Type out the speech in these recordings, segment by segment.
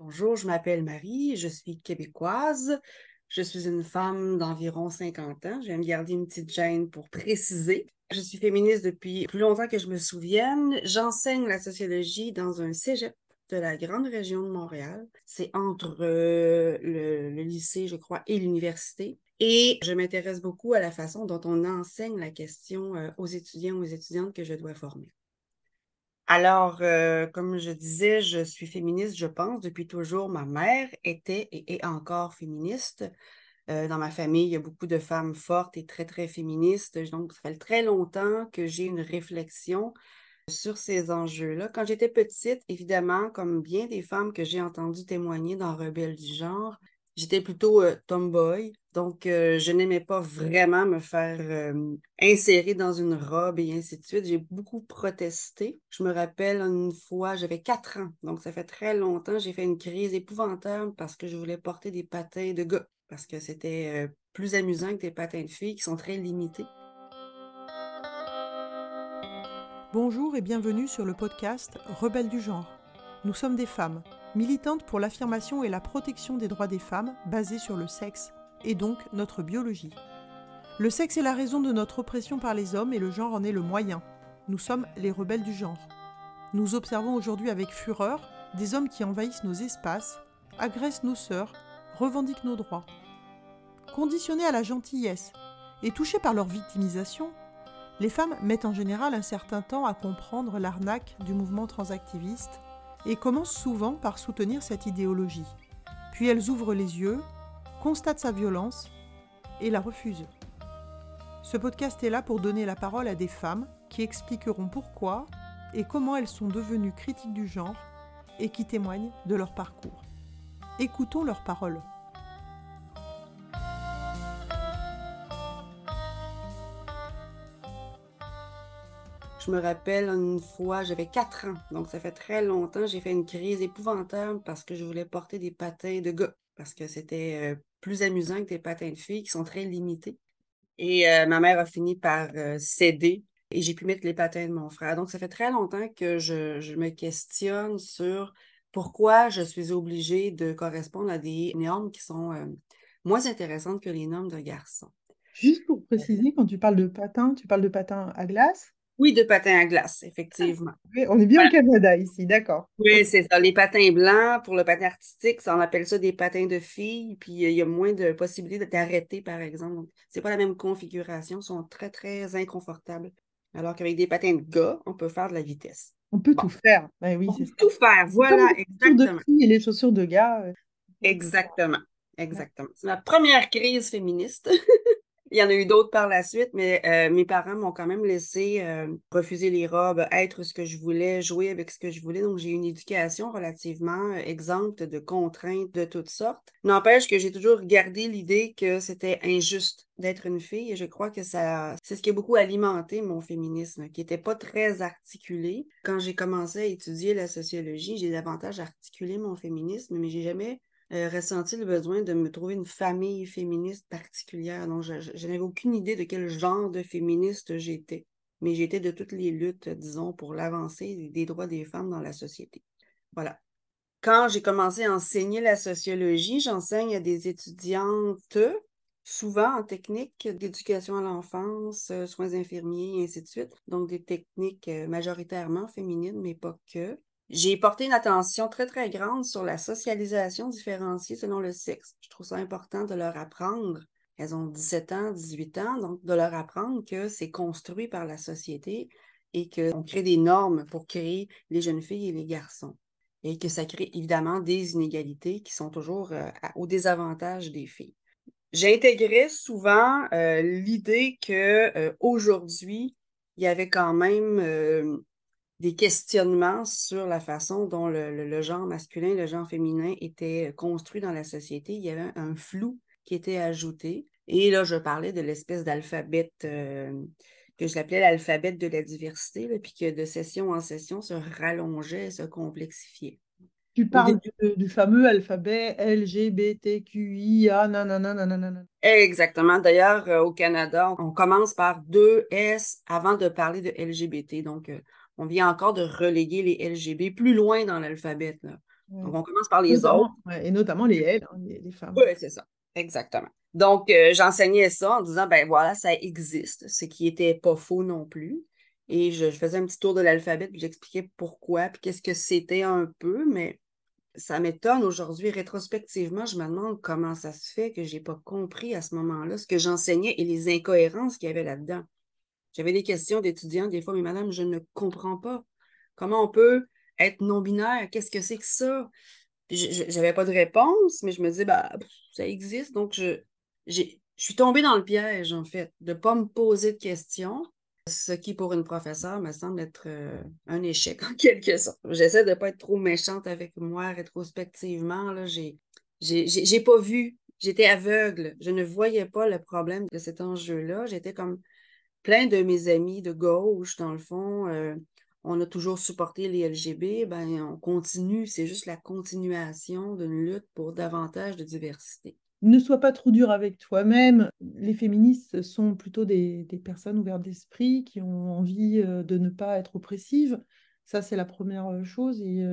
Bonjour, je m'appelle Marie, je suis québécoise. Je suis une femme d'environ 50 ans. Je vais me garder une petite gêne pour préciser. Je suis féministe depuis plus longtemps que je me souvienne. J'enseigne la sociologie dans un cégep de la grande région de Montréal. C'est entre euh, le, le lycée, je crois, et l'université. Et je m'intéresse beaucoup à la façon dont on enseigne la question euh, aux étudiants ou aux étudiantes que je dois former. Alors, euh, comme je disais, je suis féministe, je pense, depuis toujours. Ma mère était et est encore féministe. Euh, dans ma famille, il y a beaucoup de femmes fortes et très, très féministes. Donc, ça fait très longtemps que j'ai une réflexion sur ces enjeux-là. Quand j'étais petite, évidemment, comme bien des femmes que j'ai entendues témoigner dans Rebelles du genre, j'étais plutôt euh, tomboy. Donc, euh, je n'aimais pas vraiment me faire euh, insérer dans une robe et ainsi de suite. J'ai beaucoup protesté. Je me rappelle une fois, j'avais quatre ans, donc ça fait très longtemps, j'ai fait une crise épouvantable parce que je voulais porter des patins de gars, parce que c'était plus amusant que des patins de filles qui sont très limités. Bonjour et bienvenue sur le podcast Rebelles du genre. Nous sommes des femmes, militantes pour l'affirmation et la protection des droits des femmes basés sur le sexe et donc notre biologie. Le sexe est la raison de notre oppression par les hommes et le genre en est le moyen. Nous sommes les rebelles du genre. Nous observons aujourd'hui avec fureur des hommes qui envahissent nos espaces, agressent nos sœurs, revendiquent nos droits. Conditionnés à la gentillesse et touchés par leur victimisation, les femmes mettent en général un certain temps à comprendre l'arnaque du mouvement transactiviste et commencent souvent par soutenir cette idéologie. Puis elles ouvrent les yeux constate sa violence et la refuse. Ce podcast est là pour donner la parole à des femmes qui expliqueront pourquoi et comment elles sont devenues critiques du genre et qui témoignent de leur parcours. Écoutons leurs paroles. Je me rappelle une fois, j'avais 4 ans, donc ça fait très longtemps, j'ai fait une crise épouvantable parce que je voulais porter des patins de gars, parce que c'était euh, plus amusant que des patins de filles qui sont très limités. Et euh, ma mère a fini par euh, céder et j'ai pu mettre les patins de mon frère. Donc, ça fait très longtemps que je, me questionne sur pourquoi je suis obligée de correspondre à des normes qui sont euh, moins intéressantes que les normes de garçons. Juste pour préciser, quand tu parles de patins, tu parles de patins à glace? Oui, de patins à glace, effectivement. on est bien au Canada ici, d'accord. Oui, c'est ça. Les patins blancs, pour le patin artistique, ça, on appelle ça des patins de filles, puis euh, il y a moins de possibilités d'arrêter, par exemple. C'est pas la même configuration, ils sont très, très inconfortables. Alors qu'avec des patins de gars, on peut faire de la vitesse. On peut tout faire. Ben oui, on peut tout faire, voilà, exactement. Les et les chaussures de gars. Euh. Exactement, exactement. C'est ma première crise féministe. Il y en a eu d'autres par la suite, mais euh, mes parents m'ont quand même laissé euh, refuser les robes, être ce que je voulais, jouer avec ce que je voulais. Donc, j'ai une éducation relativement euh, exempte de contraintes de toutes sortes. N'empêche que j'ai toujours gardé l'idée que c'était injuste d'être une fille et je crois que ça, c'est ce qui a beaucoup alimenté mon féminisme, qui n'était pas très articulé. Quand j'ai commencé à étudier la sociologie, j'ai davantage articulé mon féminisme, mais j'ai jamais euh, ressenti le besoin de me trouver une famille féministe particulière. Donc, je, n'avais aucune idée de quel genre de féministe j'étais. Mais j'étais de toutes les luttes, disons, pour l'avancée des droits des femmes dans la société. Voilà. Quand j'ai commencé à enseigner la sociologie, j'enseigne à des étudiantes, souvent en technique d'éducation à l'enfance, euh, soins infirmiers, et ainsi de suite. Donc, des techniques euh, majoritairement féminines, mais pas que. J'ai porté une attention très, très grande sur la socialisation différenciée selon le sexe. Je trouve ça important de leur apprendre. Elles ont 17 ans, 18 ans, donc de leur apprendre que c'est construit par la société et qu'on crée des normes pour créer les jeunes filles et les garçons. Et que ça crée évidemment des inégalités qui sont toujours euh, au désavantage des filles. J'ai intégré souvent euh, l'idée que euh, aujourd'hui, il y avait quand même des questionnements sur la façon dont le, genre masculin et le genre féminin étaient construits dans la société. Il y avait un, flou qui était ajouté. Et là, je parlais de l'espèce d'alphabet euh, que je l'appelais l'alphabet de la diversité, puis que de session en session se rallongeait et se complexifiait. Tu parles du, fameux alphabet LGBTQIA, nanana, Exactement. D'ailleurs, euh, au Canada, on commence par deux S avant de parler de LGBT. Donc, euh, on vient encore de reléguer les LGB plus loin dans l'alphabet. Donc, on commence par les autres. et notamment les elles, hein, les, femmes. Oui, c'est ça. Exactement. Donc, euh, j'enseignais ça en disant, ben voilà, ça existe, ce qui n'était pas faux non plus. Et je, faisais un petit tour de l'alphabet, puis j'expliquais pourquoi, puis qu'est-ce que c'était un peu, mais ça m'étonne aujourd'hui, rétrospectivement, je me demande comment ça se fait que je n'ai pas compris à ce moment-là ce que j'enseignais et les incohérences qu'il y avait là-dedans. J'avais des questions d'étudiants, des fois, mais madame, je ne comprends pas. Comment on peut être non-binaire? Qu'est-ce que c'est que ça? Je n'avais pas de réponse, mais je me disais, bah, ça existe. Donc, je, je suis tombée dans le piège, en fait, de ne pas me poser de questions, ce qui, pour une professeure, me semble être euh, un échec, en quelque sorte. J'essaie de ne pas être trop méchante avec moi rétrospectivement. Là, j'ai, j'ai, pas vu, j'étais aveugle, je ne voyais pas le problème de cet enjeu-là. J'étais comme plein de mes amis de gauche, dans le fond. Euh, on a toujours supporté les LGB, ben, on continue, c'est juste la continuation d'une lutte pour davantage de diversité ne sois pas trop dur avec toi-même. Les féministes sont plutôt des, personnes ouvertes d'esprit qui ont envie euh, de ne pas être oppressives. Ça, c'est la première euh, chose. Et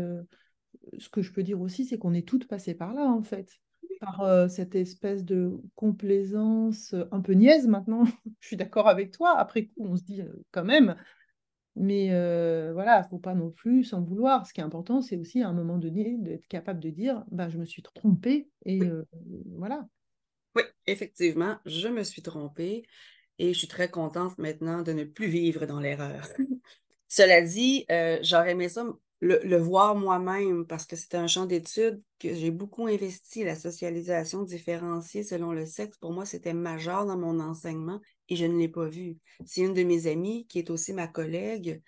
ce que je peux dire aussi, c'est qu'on est toutes passées par là, en fait, par cette espèce de complaisance un peu niaise maintenant. je suis d'accord avec toi. Après coup, on se dit quand même, mais voilà, il ne faut pas non plus s'en vouloir. Ce qui est important, c'est aussi à un moment donné d'être capable de dire bah, je me suis trompée et voilà. Oui, effectivement, je me suis trompée et je suis très contente maintenant de ne plus vivre dans l'erreur. Cela dit, j'aurais aimé ça le, voir moi-même parce que c'était un champ d'études que j'ai beaucoup investi, la socialisation différenciée selon le sexe. Pour moi, c'était majeur dans mon enseignement et je ne l'ai pas vu. C'est une de mes amies qui est aussi ma collègue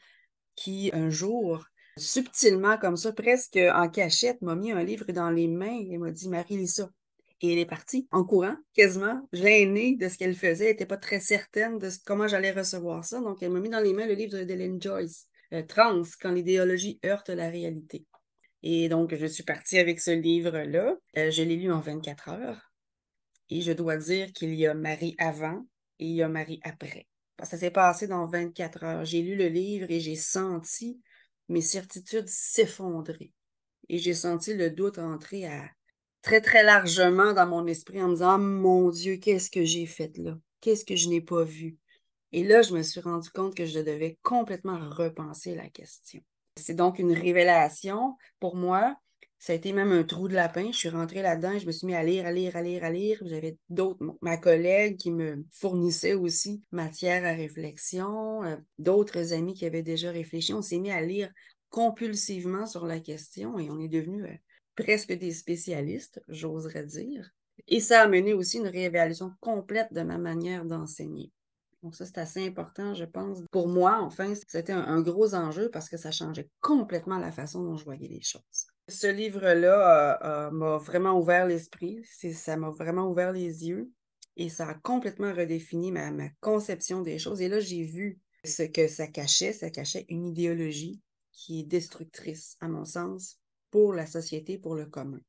qui, un jour, subtilement comme ça, presque en cachette, m'a mis un livre dans les mains et m'a dit Marie, lis ça. Et elle est partie en courant, quasiment gênée de ce qu'elle faisait. Elle n'était pas très certaine de comment j'allais recevoir ça. Donc, elle m'a mis dans les mains le livre d'Ellen Joyce. Euh, trans, quand l'idéologie heurte la réalité. Et donc, je suis partie avec ce livre-là. Euh, je l'ai lu en 24 heures. Et je dois dire qu'il y a Marie avant et il y a Marie après. Ça s'est passé dans 24 heures. J'ai lu le livre et j'ai senti mes certitudes s'effondrer. Et j'ai senti le doute entrer très, très largement dans mon esprit en me disant, mon Dieu, qu'est-ce que j'ai fait là? Qu'est-ce que je n'ai pas vu? Et là, je me suis rendu compte que je devais complètement repenser la question. C'est donc une révélation pour moi. Ça a été même un trou de lapin. Je suis rentrée là-dedans et je me suis mis à lire, à lire, à lire, à lire. J'avais d'autres, ma collègue qui me fournissait aussi matière à réflexion, euh, d'autres amis qui avaient déjà réfléchi. On s'est mis à lire compulsivement sur la question et on est devenus euh, presque des spécialistes, j'oserais dire. Et ça a mené aussi une réévaluation complète de ma manière d'enseigner. Donc ça, c'est assez important, je pense. Pour moi, enfin, c'était un, gros enjeu parce que ça changeait complètement la façon dont je voyais les choses. Ce livre-là euh, euh, m'a vraiment ouvert l'esprit, ça m'a vraiment ouvert les yeux et ça a complètement redéfini ma, ma conception des choses. Et là, j'ai vu ce que ça cachait. Ça cachait une idéologie qui est destructrice, à mon sens, pour la société, pour le commun.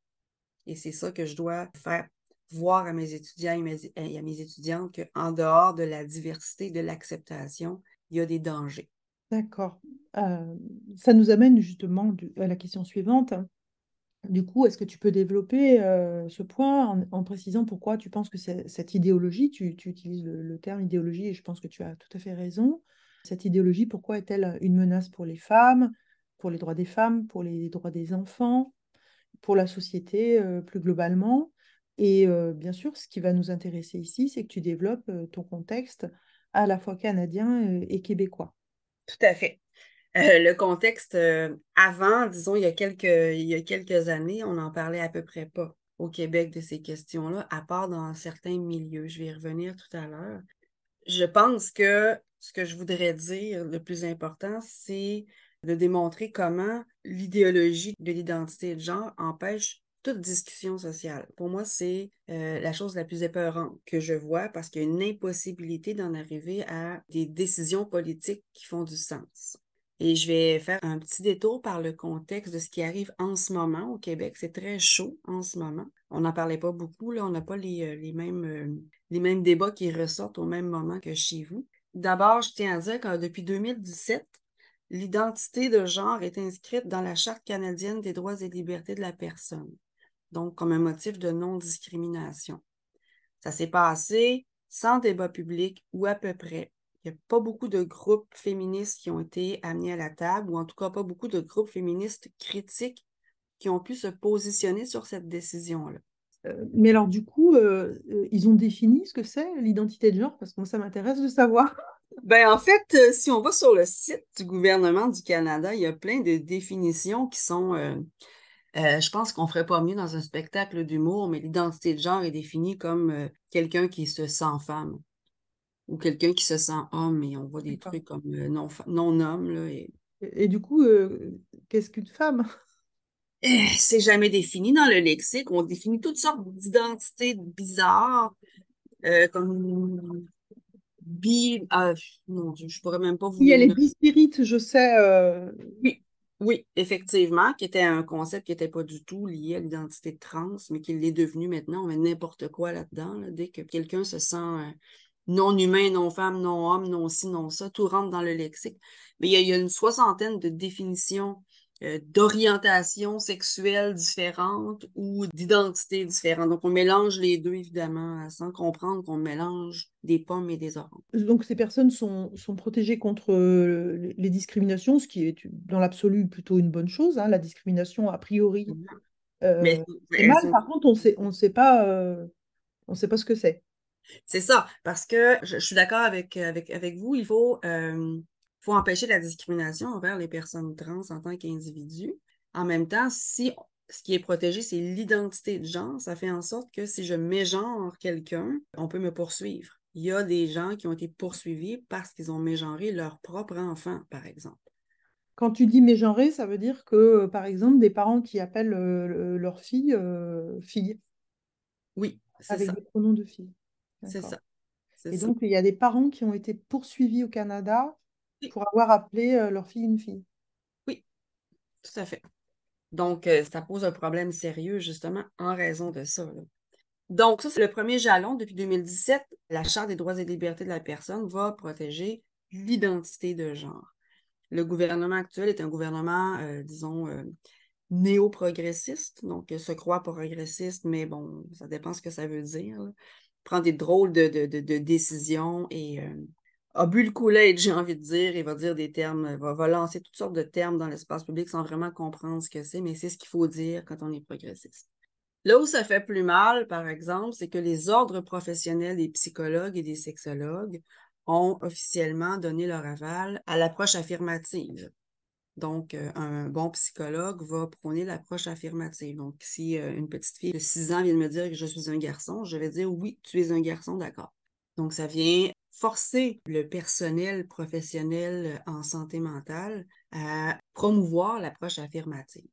Et c'est ça que je dois faire voir à mes étudiants et, à mes étudiantes qu'en dehors de la diversité, de l'acceptation, il y a des dangers. D'accord. Euh, ça nous amène justement à la question suivante. Du coup, est-ce que tu peux développer euh, ce point en, précisant pourquoi tu penses que cette idéologie, tu, utilises le, terme idéologie et je pense que tu as tout à fait raison, cette idéologie, pourquoi est-elle une menace pour les femmes, pour les droits des femmes, pour les droits des enfants, pour la société euh, plus globalement? Et bien sûr, ce qui va nous intéresser ici, c'est que tu développes ton contexte à la fois canadien et québécois. Tout à fait. le contexte avant, disons, il y, a quelques, il y a quelques années, on n'en parlait à peu près pas au Québec de ces questions-là, à part dans certains milieux. Je vais y revenir tout à l'heure. Je pense que ce que je voudrais dire, le plus important, c'est de démontrer comment l'idéologie de l'identité de genre empêche toute discussion sociale. Pour moi, c'est euh, la chose la plus épeurante que je vois parce qu'il y a une impossibilité d'en arriver à des décisions politiques qui font du sens. Et je vais faire un petit détour par le contexte de ce qui arrive en ce moment au Québec. C'est très chaud en ce moment. On n'en parlait pas beaucoup, là. on n'a pas les, euh, les mêmes, euh, les mêmes débats qui ressortent au même moment que chez vous. D'abord, je tiens à dire que depuis 2017, l'identité de genre est inscrite dans la Charte canadienne des droits et libertés de la personne, donc comme un motif de non-discrimination. Ça s'est passé sans débat public ou à peu près. Il n'y a pas beaucoup de groupes féministes qui ont été amenés à la table, ou en tout cas pas beaucoup de groupes féministes critiques qui ont pu se positionner sur cette décision-là. Euh, mais alors, du coup, euh, euh, ils ont défini ce que c'est l'identité de genre, parce que moi, ça m'intéresse de savoir. Ben, en fait, si on va sur le site du gouvernement du Canada, il y a plein de définitions qui sont. Je pense qu'on ferait pas mieux dans un spectacle d'humour, mais l'identité de genre est définie comme quelqu'un qui se sent femme ou quelqu'un qui se sent homme, et on voit des trucs comme non-homme. Là, et... et... du coup, qu'est-ce qu'une femme? Eh, c'est jamais défini dans le lexique. On définit toutes sortes d'identités bizarres, euh, comme bi. Ah, non, je pourrais même pas vous. Il y a les bispirites, je sais. Euh, oui, oui, effectivement, qui était un concept qui n'était pas du tout lié à l'identité de trans, mais qui l'est devenu maintenant. On met n'importe quoi là-dedans. dès que quelqu'un se sent euh, non humain, non femme, non homme, non ci, non ça, tout rentre dans le lexique. Mais il y a une soixantaine de définitions euh, d'orientation sexuelle différente ou d'identité différente. Donc, on mélange les deux, évidemment, sans comprendre qu'on mélange des pommes et des oranges. Donc, ces personnes sont, sont protégées contre euh, les discriminations, ce qui est dans l'absolu plutôt une bonne chose. Hein. La discrimination, a priori, euh, Mais, mal. Par contre, on sait, on sait pas, on sait pas ce que c'est. C'est ça, parce que je, suis d'accord avec, avec, avec vous, il faut faut empêcher la discrimination envers les personnes trans en tant qu'individus. En même temps, si ce qui est protégé, c'est l'identité de genre, ça fait en sorte que si je mégenre quelqu'un, on peut me poursuivre. Il y a des gens qui ont été poursuivis parce qu'ils ont mégenré leur propre enfant, par exemple. Quand tu dis mégenré, ça veut dire que, par exemple, des parents qui appellent euh, leur fille euh, fille. Oui, c'est ça. Avec des pronoms de fille. C'est ça. Et donc, il y a des parents qui ont été poursuivis au Canada pour avoir appelé euh, leur fille une fille. Oui, tout à fait. Donc, euh, ça pose un problème sérieux, justement, en raison de ça. Donc, ça, c'est le premier jalon. Depuis 2017, la Charte des droits et libertés de la personne va protéger l'identité de genre. Le gouvernement actuel est un gouvernement, euh, disons, néo-progressiste, donc se croit progressiste, mais bon, ça dépend ce que ça veut dire. Prend des drôles de, de décisions et a bu le Kool-Aid, j'ai envie de dire, il va dire des termes, va, va lancer toutes sortes de termes dans l'espace public sans vraiment comprendre ce que c'est, mais c'est ce qu'il faut dire quand on est progressiste. Là où ça fait plus mal, par exemple, c'est que les ordres professionnels des psychologues et des sexologues ont officiellement donné leur aval à l'approche affirmative. Donc, euh, un bon psychologue va prôner l'approche affirmative. Donc, si euh, une petite fille de 6 ans vient de me dire que je suis un garçon, je vais dire oui, tu es un garçon, d'accord. Donc, ça vient forcer le personnel professionnel en santé mentale à promouvoir l'approche affirmative.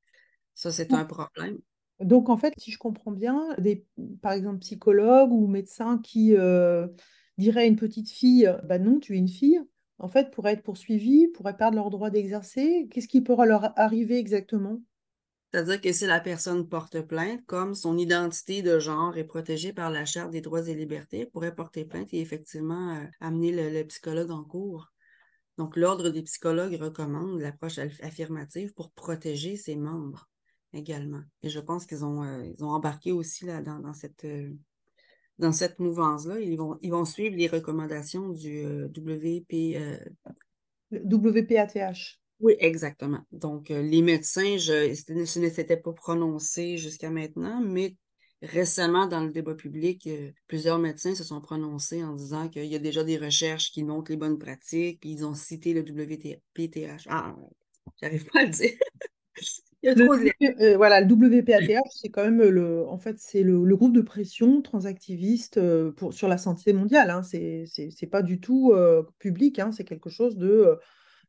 Ça, c'est un problème. Donc, en fait, si je comprends bien, des, par exemple, psychologues ou médecins qui euh, diraient à une petite fille, bah non, tu es une fille, en fait, pourraient être poursuivis, pourraient perdre leur droit d'exercer. Qu'est-ce qui pourra leur arriver exactement? C'est-à-dire que si la personne porte plainte, comme son identité de genre est protégée par la Charte des droits et libertés, elle pourrait porter plainte et effectivement euh, amener le, psychologue en cours. Donc, l'Ordre des psychologues recommande l'approche affirmative pour protéger ses membres également. Et je pense qu'ils ont, euh, ont embarqué aussi là, dans, cette, euh, dans cette mouvance-là. Ils vont, ils vont suivre les recommandations du WP, WPATH. Oui, exactement. Donc, euh, les médecins, je, ce ne s'était pas prononcé jusqu'à maintenant, mais récemment, dans le débat public, euh, plusieurs médecins se sont prononcés en disant qu'il y a déjà des recherches qui montrent les bonnes pratiques, puis ils ont cité le WPTH. Ah, j'arrive pas à le dire. Il y a trop de... Euh, voilà, le WPATH, c'est quand même le, en fait, c'est le, groupe de pression transactiviste pour, sur la santé mondiale. Hein. C'est, c'est, pas du tout public, hein. c'est quelque chose de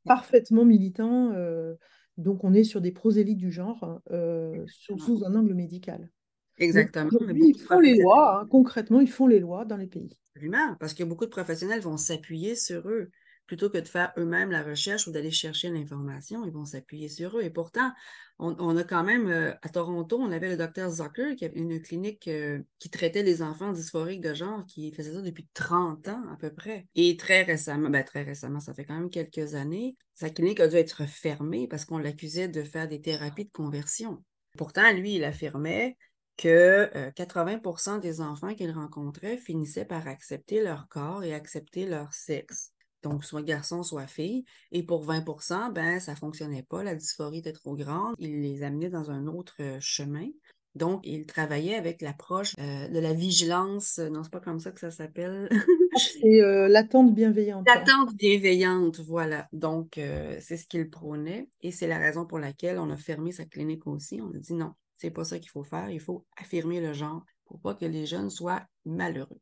parfaitement militant. Euh, donc, on est sur des prosélytes du genre, euh, sous un angle médical. Exactement. ils font les lois, hein. concrètement, ils font les lois dans les pays. Absolument, parce que beaucoup de professionnels vont s'appuyer sur eux. Plutôt que de faire eux-mêmes la recherche ou d'aller chercher l'information, ils vont s'appuyer sur eux. Et pourtant, on, a quand même, euh, à Toronto, on avait le docteur Zucker qui avait une clinique euh, qui traitait les enfants dysphoriques de genre, qui faisait ça depuis 30 ans à peu près. Et très récemment, ben très récemment, ça fait quand même quelques années, sa clinique a dû être fermée parce qu'on l'accusait de faire des thérapies de conversion. Pourtant, lui, il affirmait que 80% euh, des enfants qu'il rencontrait finissaient par accepter leur corps et accepter leur sexe. Donc, soit garçon, soit fille. Et pour 20% ben, ça ne fonctionnait pas. La dysphorie était trop grande. Il les amenait dans un autre euh, chemin. Donc, il travaillait avec l'approche euh, de la vigilance. Non, c'est pas comme ça que ça s'appelle. c'est l'attente bienveillante. L'attente bienveillante, voilà. Donc, c'est ce qu'il prônait. Et c'est la raison pour laquelle on a fermé sa clinique aussi. On a dit non, c'est pas ça qu'il faut faire. Il faut affirmer le genre pour pas que les jeunes soient malheureux.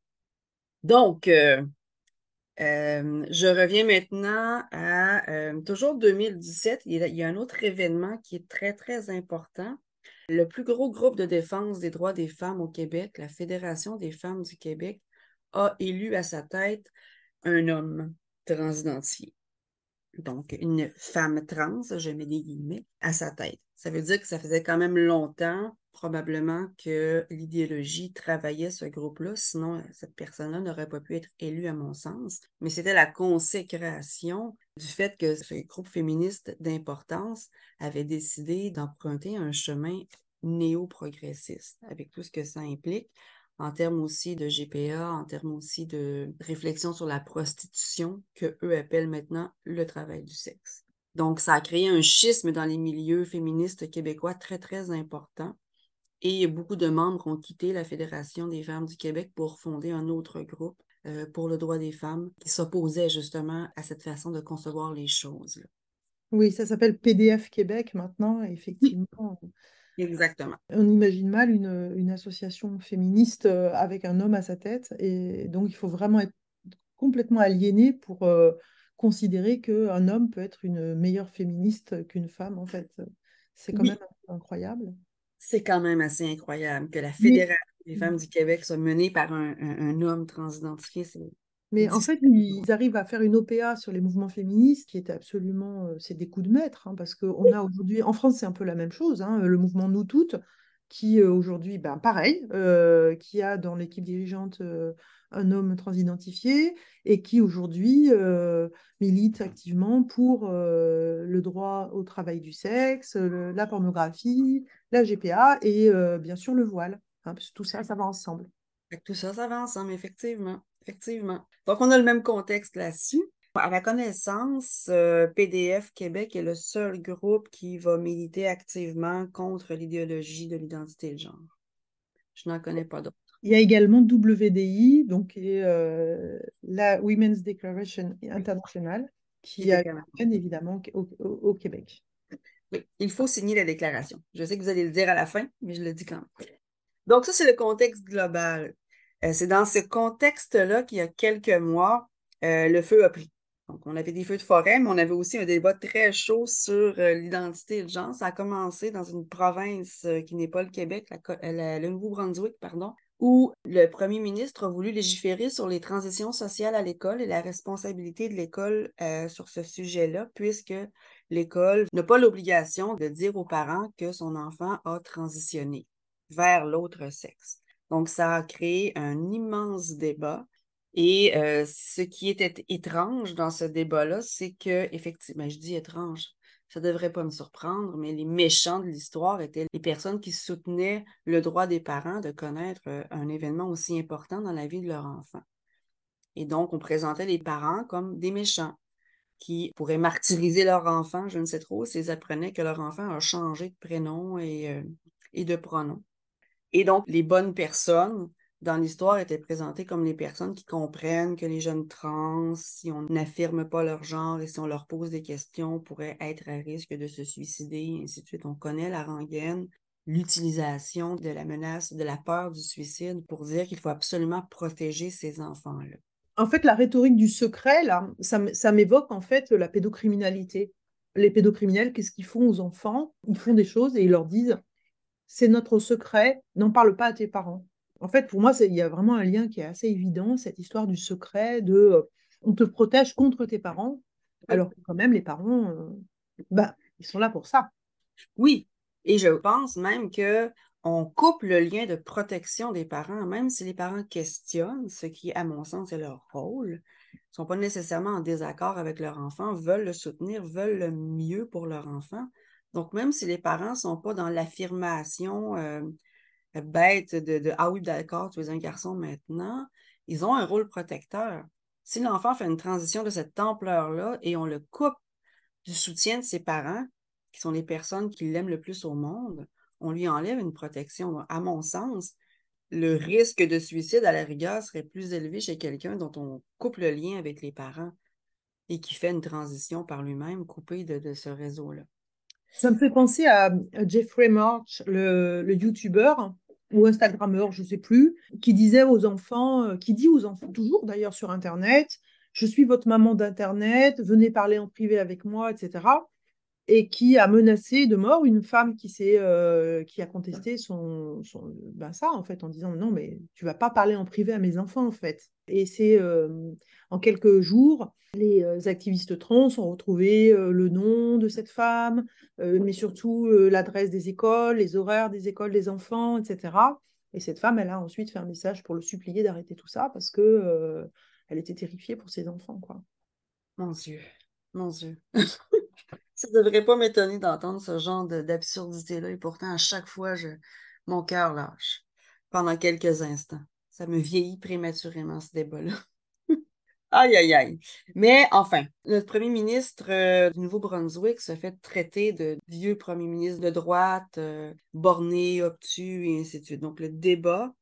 Donc, euh, je reviens maintenant à euh, toujours 2017. Il y, a, un autre événement qui est très, très important. Le plus gros groupe de défense des droits des femmes au Québec, la Fédération des femmes du Québec, a élu à sa tête un homme transidentifié donc une femme trans, je mets des guillemets, à sa tête. Ça veut dire que ça faisait quand même longtemps, probablement, que l'idéologie travaillait ce groupe-là, sinon cette personne-là n'aurait pas pu être élue à mon sens. Mais c'était la consécration du fait que ce groupe féministe d'importance avait décidé d'emprunter un chemin néo-progressiste, avec tout ce que ça implique, en termes aussi de GPA, en termes aussi de réflexion sur la prostitution, que eux appellent maintenant le travail du sexe. Donc, ça a créé un schisme dans les milieux féministes québécois très, très important. Et beaucoup de membres ont quitté la Fédération des femmes du Québec pour fonder un autre groupe euh, pour le droit des femmes qui s'opposait justement à cette façon de concevoir les choses. Oui, ça s'appelle PDF Québec maintenant, effectivement. Exactement. On imagine mal une, association féministe euh, avec un homme à sa tête, et donc il faut vraiment être complètement aliéné pour euh, considérer qu'un homme peut être une meilleure féministe qu'une femme, en fait. C'est quand même incroyable. C'est quand même assez incroyable que la Fédération des femmes du Québec soit menée par un, un homme transidentifié. Mais en fait, ils arrivent à faire une OPA sur les mouvements féministes qui est absolument, euh, c'est des coups de maître, hein, parce qu'on a aujourd'hui, en France, c'est un peu la même chose, hein, le mouvement Nous Toutes, qui euh, aujourd'hui, ben, pareil, euh, qui a dans l'équipe dirigeante un homme transidentifié et qui aujourd'hui milite activement pour le droit au travail du sexe, la pornographie, la GPA et bien sûr le voile. Hein, parce que tout ça, ça va ensemble. Tout ça, ça va ensemble, effectivement. Effectivement. Donc, on a le même contexte là-dessus. À ma connaissance, euh, PDF Québec est le seul groupe qui va militer activement contre l'idéologie de l'identité de genre. Je n'en connais pas d'autres. Il y a également WDI, donc euh, la Women's Declaration International, qui a évidemment au, Québec. Oui, il faut signer la déclaration. Je sais que vous allez le dire à la fin, mais je le dis quand même. Donc, ça, c'est le contexte global. Euh, c'est dans ce contexte-là qu'il y a quelques mois, euh, le feu a pris. Donc, on avait des feux de forêt, mais on avait aussi un débat très chaud sur euh, l'identité de genre. Ça a commencé dans une province qui n'est pas le Québec, le Nouveau-Brunswick, pardon, où le premier ministre a voulu légiférer sur les transitions sociales à l'école et la responsabilité de l'école sur ce sujet-là, puisque l'école n'a pas l'obligation de dire aux parents que son enfant a transitionné vers l'autre sexe. Donc, ça a créé un immense débat. Et euh, ce qui était étrange dans ce débat-là, c'est que, effectivement, je dis étrange, ça devrait pas me surprendre, mais les méchants de l'histoire étaient les personnes qui soutenaient le droit des parents de connaître euh, un événement aussi important dans la vie de leur enfant. Et donc, on présentait les parents comme des méchants qui pourraient martyriser leur enfant, je ne sais trop, s'ils apprenaient que leur enfant a changé de prénom et, euh, et de pronom. Et donc, les bonnes personnes dans l'histoire étaient présentées comme les personnes qui comprennent que les jeunes trans, si on n'affirme pas leur genre et si on leur pose des questions, pourraient être à risque de se suicider, et ainsi de suite. On connaît la rengaine, l'utilisation de la menace, de la peur du suicide pour dire qu'il faut absolument protéger ces enfants-là. En fait, la rhétorique du secret, là, ça, m'évoque en fait la pédocriminalité. Les pédocriminels, qu'est-ce qu'ils font aux enfants? Ils font des choses et ils leur disent c'est notre secret, n'en parle pas à tes parents. En fait, pour moi, il y a vraiment un lien qui est assez évident, cette histoire du secret, de euh, on te protège contre tes parents, alors que quand même, les parents, euh, bah, ils sont là pour ça. Oui, et je pense même que on coupe le lien de protection des parents, même si les parents questionnent, ce qui, à mon sens, est leur rôle, ne sont pas nécessairement en désaccord avec leur enfant, veulent le soutenir, veulent le mieux pour leur enfant. Donc, même si les parents ne sont pas dans l'affirmation euh, bête de, de, Ah oui, d'accord, tu es un garçon maintenant, ils ont un rôle protecteur. Si l'enfant fait une transition de cette ampleur-là et on le coupe du soutien de ses parents, qui sont les personnes qui l'aiment le plus au monde, on lui enlève une protection. À mon sens, le risque de suicide à la rigueur serait plus élevé chez quelqu'un dont on coupe le lien avec les parents et qui fait une transition par lui-même coupé de, ce réseau-là. Ça me fait penser à Jeffrey March, le, le YouTuber ou Instagrammeur, je ne sais plus, qui disait aux enfants, euh, qui dit aux enfants, toujours d'ailleurs sur Internet, je suis votre maman d'Internet, venez parler en privé avec moi, etc et qui a menacé de mort une femme qui, euh, qui a contesté son, ben ça, en fait, en disant non, mais tu vas pas parler en privé à mes enfants, en fait. Et c'est euh, en quelques jours, les euh, activistes trans ont retrouvé le nom de cette femme, mais surtout l'adresse des écoles, les horaires des écoles des enfants, etc. Et cette femme, elle a ensuite fait un message pour le supplier d'arrêter tout ça parce que elle était terrifiée pour ses enfants, quoi. Mon Dieu, mon Dieu. Ça ne devrait pas m'étonner d'entendre ce genre d'absurdité-là. Et pourtant, à chaque fois, je, mon cœur lâche pendant quelques instants. Ça me vieillit prématurément, ce débat-là. aïe, aïe, aïe. Mais enfin, notre premier ministre euh, du Nouveau-Brunswick se fait traiter de vieux premier ministre de droite, euh, borné, obtus, et ainsi de suite. Donc, le débat,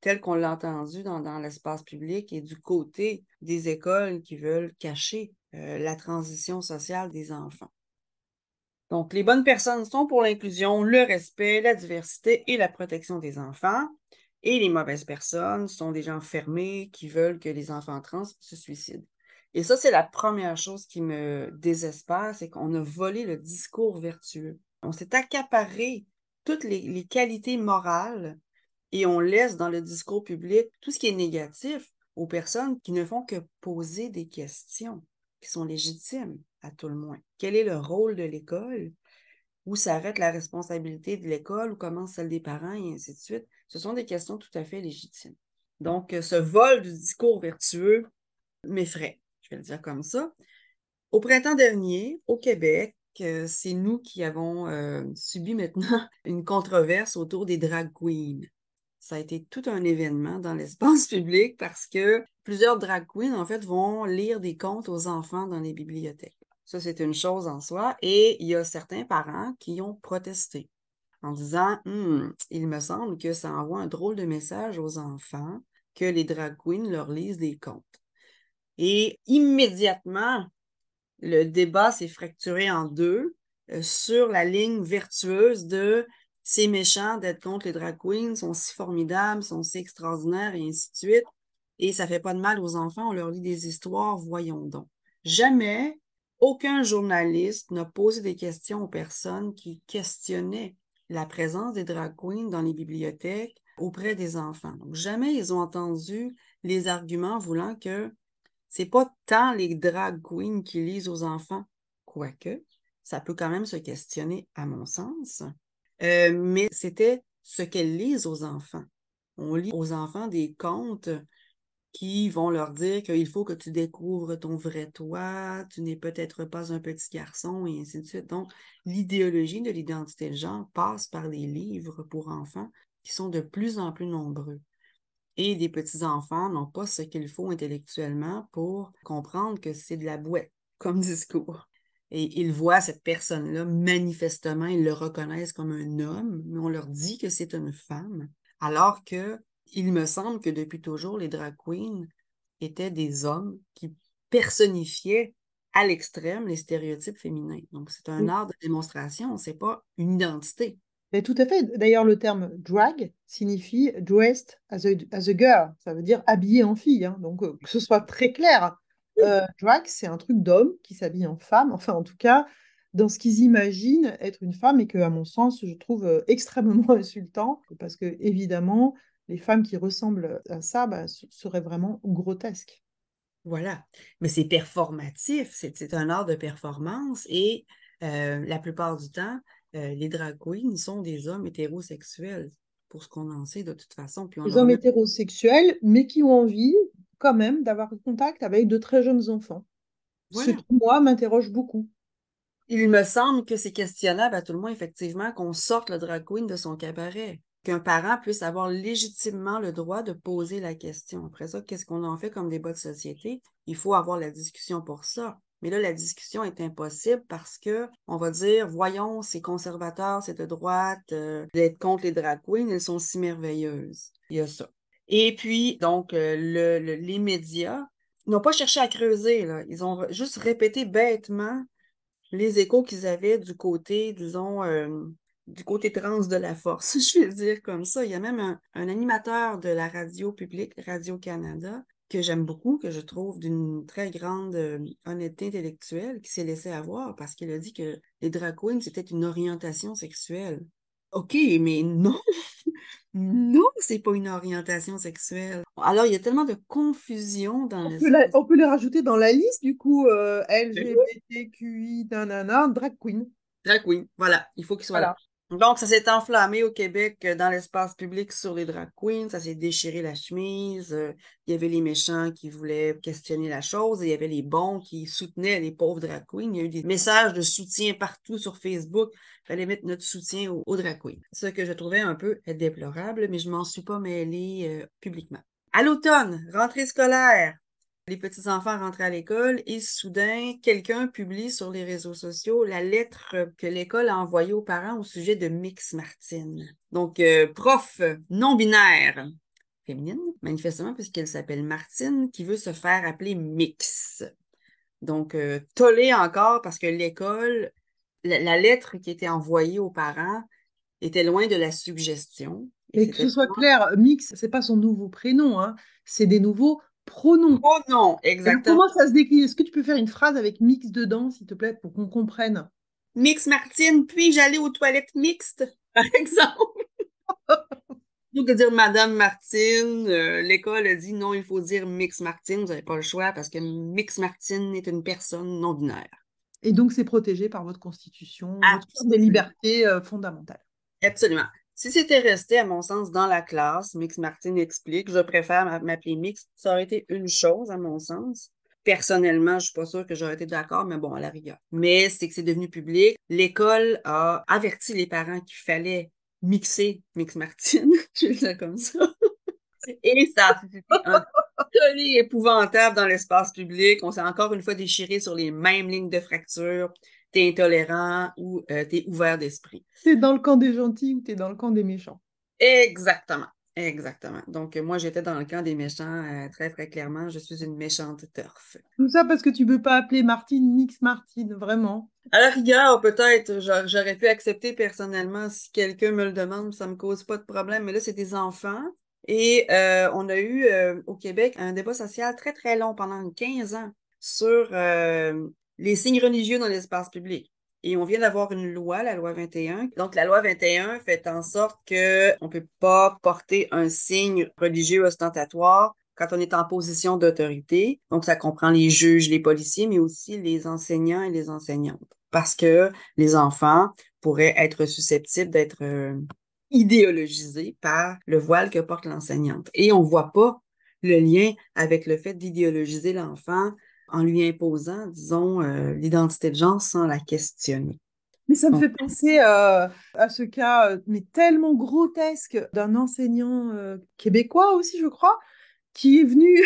tel qu'on l'a entendu dans, l'espace public, est du côté des écoles qui veulent cacher euh, la transition sociale des enfants. Donc, les bonnes personnes sont pour l'inclusion, le respect, la diversité et la protection des enfants. Et les mauvaises personnes sont des gens fermés qui veulent que les enfants trans se suicident. Et ça, c'est la première chose qui me désespère, c'est qu'on a volé le discours vertueux. On s'est accaparé toutes les, qualités morales et on laisse dans le discours public tout ce qui est négatif aux personnes qui ne font que poser des questions qui sont légitimes à tout le moins. Quel est le rôle de l'école? Où s'arrête la responsabilité de l'école, où commence celle des parents, et ainsi de suite. Ce sont des questions tout à fait légitimes. Donc, euh, ce vol du discours vertueux m'effraie, je vais le dire comme ça. Au printemps dernier, au Québec, euh, c'est nous qui avons euh, subi maintenant une controverse autour des drag queens ça a été tout un événement dans l'espace public parce que plusieurs drag queens, en fait, vont lire des contes aux enfants dans les bibliothèques. Ça, c'est une chose en soi. Et il y a certains parents qui ont protesté en disant «Hmm, Il me semble que ça envoie un drôle de message aux enfants que les drag queens leur lisent des contes. Et immédiatement, le débat s'est fracturé en deux euh, sur la ligne vertueuse de c'est méchant d'être contre les drag queens, sont si formidables, sont si extraordinaires et ainsi de suite. Et ça fait pas de mal aux enfants, on leur lit des histoires, voyons donc. Jamais aucun journaliste n'a posé des questions aux personnes qui questionnaient la présence des drag queens dans les bibliothèques auprès des enfants. Donc, jamais ils ont entendu les arguments voulant que c'est pas tant les drag queens qui lisent aux enfants, quoique ça peut quand même se questionner à mon sens. Euh, mais c'était ce qu'elles lisent aux enfants. On lit aux enfants des contes qui vont leur dire qu'il faut que tu découvres ton vrai toi, tu n'es peut-être pas un petit garçon, et ainsi de suite. Donc, l'idéologie de l'identité de genre passe par les livres pour enfants qui sont de plus en plus nombreux. Et des petits-enfants n'ont pas ce qu'il faut intellectuellement pour comprendre que c'est de la boîte comme discours. Et ils voient cette personne-là, manifestement, ils le reconnaissent comme un homme, mais on leur dit que c'est une femme. Alors que il me semble que depuis toujours, les drag queens étaient des hommes qui personnifiaient à l'extrême les stéréotypes féminins. Donc, c'est un art de démonstration, c'est pas une identité. Mais tout à fait. D'ailleurs, le terme drag signifie dressed as a, as a girl. Ça veut dire habillé en fille. Hein. Donc, euh, que ce soit très clair. Euh, drag, c'est un truc d'homme qui s'habille en femme, enfin en tout cas dans ce qu'ils imaginent être une femme et que, à mon sens, je trouve euh, extrêmement insultant parce que évidemment, les femmes qui ressemblent à ça bah, seraient vraiment grotesques. Voilà. Mais c'est performatif, c'est un art de performance et euh, la plupart du temps, euh, les drag queens sont des hommes hétérosexuels, pour ce qu'on en sait de toute façon. Puis des hommes hétérosexuels, mais qui ont envie quand même d'avoir contact avec de très jeunes enfants. Ce qui, moi, m'interroge beaucoup. Il me semble que c'est questionnable à tout le monde, effectivement, qu'on sorte le drag queen de son cabaret qu'un parent puisse avoir légitimement le droit de poser la question. Après ça, qu'est-ce qu'on en fait comme débat de société? Il faut avoir la discussion pour ça. Mais là, la discussion est impossible parce que on va dire, voyons, ces conservateurs, c'est de droite, euh, d'être contre les drag queens, elles sont si merveilleuses. Il y a ça. Et puis, donc, euh, le, les médias n'ont pas cherché à creuser, là. Ils ont juste répété bêtement les échos qu'ils avaient du côté, disons, euh, du côté trans de la force, je vais dire comme ça. Il y a même un, animateur de la radio publique, Radio-Canada, que j'aime beaucoup, que je trouve d'une très grande euh, honnêteté intellectuelle, qui s'est laissé avoir parce qu'il a dit que les drag queens, c'était une orientation sexuelle. OK, mais non, non, c'est pas une orientation sexuelle. Alors, il y a tellement de confusion dans on, peut, on peut les rajouter dans la liste, du coup, euh, LGBTQI, nanana, drag queen. Drag queen, voilà, il faut qu'il soit là. Donc, ça s'est enflammé au Québec euh, dans l'espace public sur les drag queens. Ça s'est déchiré la chemise. Euh, il y avait les méchants qui voulaient questionner la chose et il y avait les bons qui soutenaient les pauvres drag queens. Il y a eu des messages de soutien partout sur Facebook. Il fallait mettre notre soutien aux, drag queens. Ce que je trouvais un peu déplorable, mais je m'en suis pas mêlée euh, publiquement. À l'automne, rentrée scolaire, les petits-enfants rentrent à l'école et soudain, quelqu'un publie sur les réseaux sociaux la lettre que l'école a envoyée aux parents au sujet de Mix Martine. Donc, euh, prof non-binaire, féminine, manifestement, puisqu'elle s'appelle Martine, qui veut se faire appeler Mix. Donc, euh, tollé encore parce que l'école, la, lettre qui était envoyée aux parents était loin de la suggestion. Et, que ce soit clair, Mix, c'est pas son nouveau prénom, hein. c'est des nouveaux pronom. Pronom, exactement. comment ça se décline? Est-ce que tu peux faire une phrase avec mix dedans, s'il te plaît, pour qu'on comprenne? Mix Martine, puis aller aux toilettes mixtes, par exemple? Plutôt que dire Madame Martine, euh, l'école a dit non, il faut dire Mix Martine, vous n'avez pas le choix parce que Mix Martine est une personne non binaire. Et donc, c'est protégé par votre constitution, votre des libertés euh, fondamentales. Absolument. Si c'était resté, à mon sens, dans la classe, Mix Martin explique, je préfère m'appeler Mix, ça aurait été une chose, à mon sens. Personnellement, je ne suis pas sûre que j'aurais été d'accord, mais bon, à la rigueur. Mais c'est que c'est devenu public. L'école a averti les parents qu'il fallait mixer Mix Martin, je vais dire comme ça. Et ça a fait un épouvantable dans l'espace public. On s'est encore une fois déchiré sur les mêmes lignes de fracture t'es intolérant ou euh, t'es ouvert d'esprit. T'es dans le camp des gentils ou t'es dans le camp des méchants. Exactement. Exactement. Donc, moi, j'étais dans le camp des méchants euh, très, très clairement. Je suis une méchante turf. Tout ça parce que tu veux pas appeler Martine Mix Martine, vraiment. À la rigueur, peut-être, j'aurais pu accepter personnellement si quelqu'un me le demande, ça me cause pas de problème. Mais là, c'est des enfants. Et euh, on a eu au Québec un débat social très, très long pendant 15 ans sur les signes religieux dans l'espace public. Et on vient d'avoir une loi, la loi 21. Donc, la loi 21 fait en sorte qu'on ne peut pas porter un signe religieux ostentatoire quand on est en position d'autorité. Donc, ça comprend les juges, les policiers, mais aussi les enseignants et les enseignantes. Parce que les enfants pourraient être susceptibles d'être euh, idéologisés par le voile que porte l'enseignante. Et on ne voit pas le lien avec le fait d'idéologiser l'enfant en lui imposant, disons, euh, l'identité de genre sans la questionner. Mais ça me fait penser euh, à ce cas, euh, mais tellement grotesque, d'un enseignant québécois aussi, je crois, qui est venu,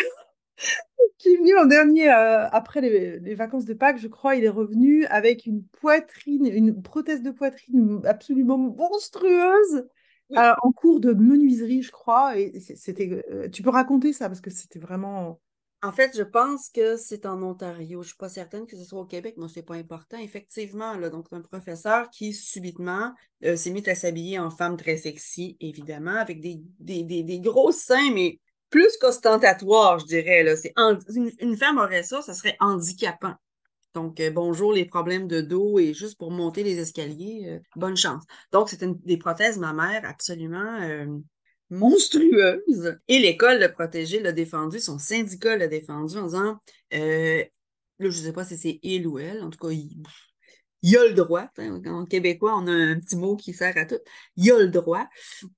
qui est venu l'an dernier, après les, vacances de Pâques, je crois, il est revenu avec une poitrine, une prothèse de poitrine absolument monstrueuse. en cours de menuiserie, je crois. Et c'était, tu peux raconter ça parce que c'était vraiment en fait, je pense que c'est en Ontario. Je ne suis pas certaine que ce soit au Québec, mais c'est pas important. Effectivement, là, donc un professeur qui subitement euh, s'est mis à s'habiller en femme très sexy, évidemment, avec des, des, des, gros seins, mais plus qu'ostentatoire, je dirais. Là. C'est une, femme aurait ça, ça serait handicapant. Donc, euh, bonjour les problèmes de dos et juste pour monter les escaliers, euh, bonne chance. Donc, c'est des prothèses mammaires absolument monstrueuse. Et l'école l'a protégé, l'a défendu, son syndicat l'a défendu en disant, euh, je ne sais pas si c'est il ou elle, en tout cas, il, il a le droit. En québécois, on a un petit mot qui sert à tout. Il a le droit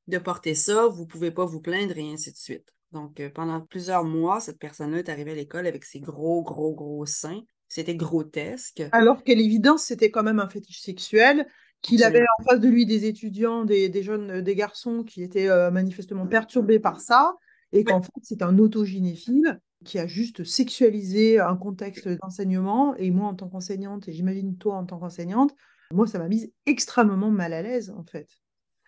de porter ça, vous ne pouvez pas vous plaindre et ainsi de suite. Donc, euh, pendant plusieurs mois, cette personne-là est arrivée à l'école avec ses gros, gros, gros seins. C'était grotesque. Alors qu'à l'évidence, c'était quand même un fétiche sexuel, qu'il avait en face de lui des étudiants, des, jeunes, euh, des garçons qui étaient euh, manifestement perturbés par ça, et qu'en fait, c'est un autogynéphile qui a juste sexualisé un contexte d'enseignement. Et moi, en tant qu'enseignante, et j'imagine toi en tant qu'enseignante, moi, ça m'a mise extrêmement mal à l'aise, en fait.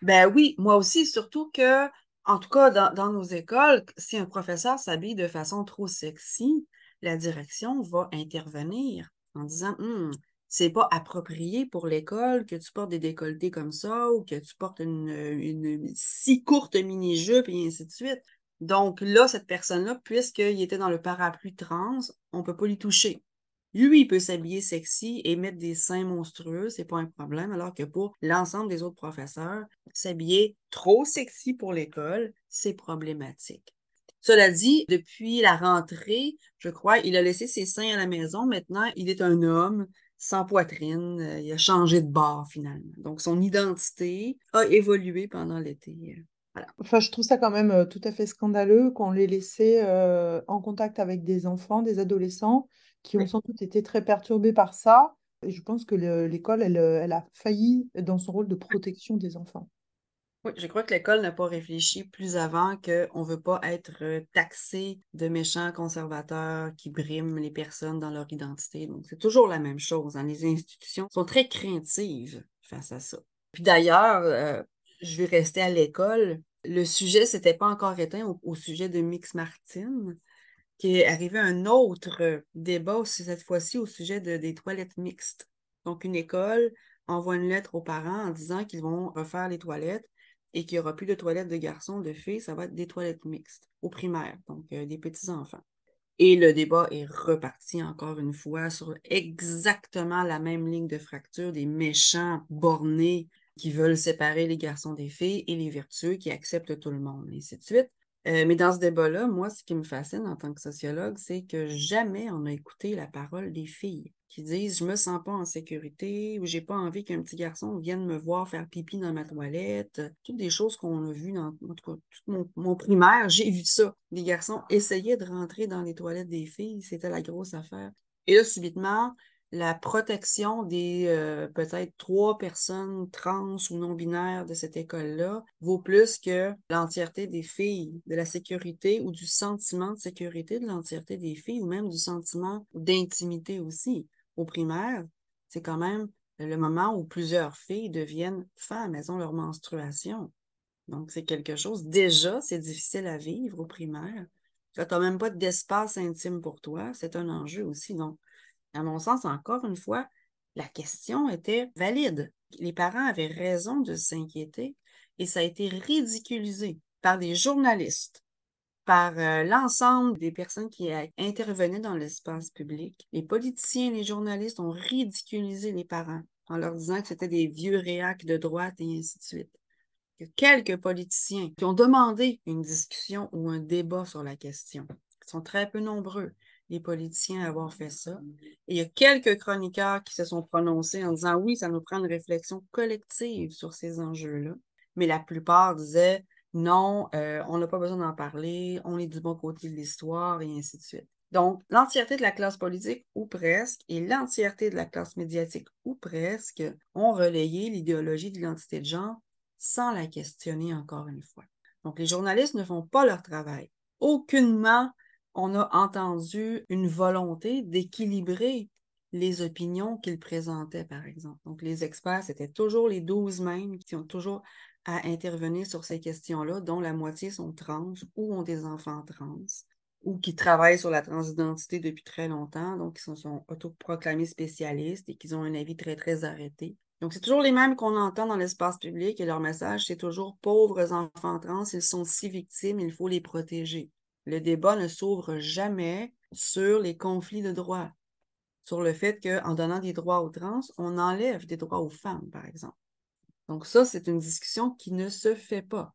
Ben oui, moi aussi, surtout que en tout cas, dans, nos écoles, si un professeur s'habille de façon trop sexy, la direction va intervenir en disant hum, c'est pas approprié pour l'école que tu portes des décolletés comme ça ou que tu portes une, si courte mini-jupe et ainsi de suite. Donc là, cette personne-là, puisqu'il était dans le parapluie trans, on ne peut pas lui toucher. Lui, il peut s'habiller sexy et mettre des seins monstrueux, c'est pas un problème, alors que pour l'ensemble des autres professeurs, s'habiller trop sexy pour l'école, c'est problématique. Cela dit, depuis la rentrée, je crois, il a laissé ses seins à la maison. Maintenant, il est un homme sans poitrine. Euh, il a changé de bord finalement. Donc, son identité a évolué pendant l'été. Voilà. Enfin, je trouve ça quand même euh, tout à fait scandaleux qu'on l'ait laissé euh, en contact avec des enfants, des adolescents qui ont sans doute été très perturbés par ça. Et je pense que l'école, elle, elle, a failli dans son rôle de protection des enfants. Je crois que l'école n'a pas réfléchi plus avant qu'on ne veut pas être euh, taxé de méchants conservateurs qui briment les personnes dans leur identité. Donc, c'est toujours la même chose. Hein. Les institutions sont très craintives face à ça. Puis d'ailleurs, euh, je vais rester à l'école. Le sujet s'était pas encore éteint au, sujet de Mix Martin qui est arrivé un autre euh, débat, cette fois-ci au sujet des toilettes mixtes. Donc, une école envoie une lettre aux parents en disant qu'ils vont refaire les toilettes et qu'il n'y aura plus de toilettes de garçons, de filles, ça va être des toilettes mixtes au primaire, donc euh, des petits-enfants. Et le débat est reparti encore une fois sur exactement la même ligne de fracture des méchants bornés qui veulent séparer les garçons des filles et les vertueux qui acceptent tout le monde, et ainsi de suite. Euh, mais dans ce débat-là, moi, ce qui me fascine en tant que sociologue, c'est que jamais on a écouté la parole des filles qui disent je me sens pas en sécurité ou j'ai pas envie qu'un petit garçon vienne me voir faire pipi dans ma toilette. Toutes des choses qu'on a vues dans en tout cas, tout mon, primaire, j'ai vu ça. Des garçons essayaient de rentrer dans les toilettes des filles, c'était la grosse affaire. Et là, subitement, la protection des euh, peut-être trois personnes trans ou non-binaires de cette école-là vaut plus que l'entièreté des filles, de la sécurité ou du sentiment de sécurité de l'entièreté des filles ou même du sentiment d'intimité aussi. Au primaire, c'est quand même le moment où plusieurs filles deviennent femmes, elles ont leur menstruation. Donc, c'est quelque chose, déjà, c'est difficile à vivre au primaire. Tu n'as même pas d'espace intime pour toi, c'est un enjeu aussi. Donc, à mon sens, encore une fois, la question était valide. Les parents avaient raison de s'inquiéter et ça a été ridiculisé par des journalistes, par euh, l'ensemble des personnes qui intervenaient dans l'espace public. Les politiciens et les journalistes ont ridiculisé les parents en leur disant que c'était des vieux réacs de droite et ainsi de suite. Il y a quelques politiciens qui ont demandé une discussion ou un débat sur la question. Ils sont très peu nombreux les politiciens à avoir fait ça. Il y a quelques chroniqueurs qui se sont prononcés en disant oui, ça nous prend une réflexion collective sur ces enjeux-là. Mais la plupart disaient non, euh, on n'a pas besoin d'en parler, on est du bon côté de l'histoire et ainsi de suite. Donc, l'entièreté de la classe politique, ou presque, et l'entièreté de la classe médiatique, ou presque, ont relayé l'idéologie de l'identité de genre sans la questionner encore une fois. Donc, les journalistes ne font pas leur travail. Aucunement on a entendu une volonté d'équilibrer les opinions qu'ils présentaient, par exemple. Donc, les experts, c'était toujours les douze mêmes qui ont toujours à intervenir sur ces questions-là, dont la moitié sont trans ou ont des enfants trans ou qui travaillent sur la transidentité depuis très longtemps, donc qui sont, sont autoproclamés spécialistes et qui ont un avis très, très arrêté. Donc, c'est toujours les mêmes qu'on entend dans l'espace public et leur message, c'est toujours pauvres enfants trans, ils sont si victimes, il faut les protéger le débat ne s'ouvre jamais sur les conflits de droits, sur le fait qu'en donnant des droits aux trans, on enlève des droits aux femmes, par exemple. Donc ça, c'est une discussion qui ne se fait pas.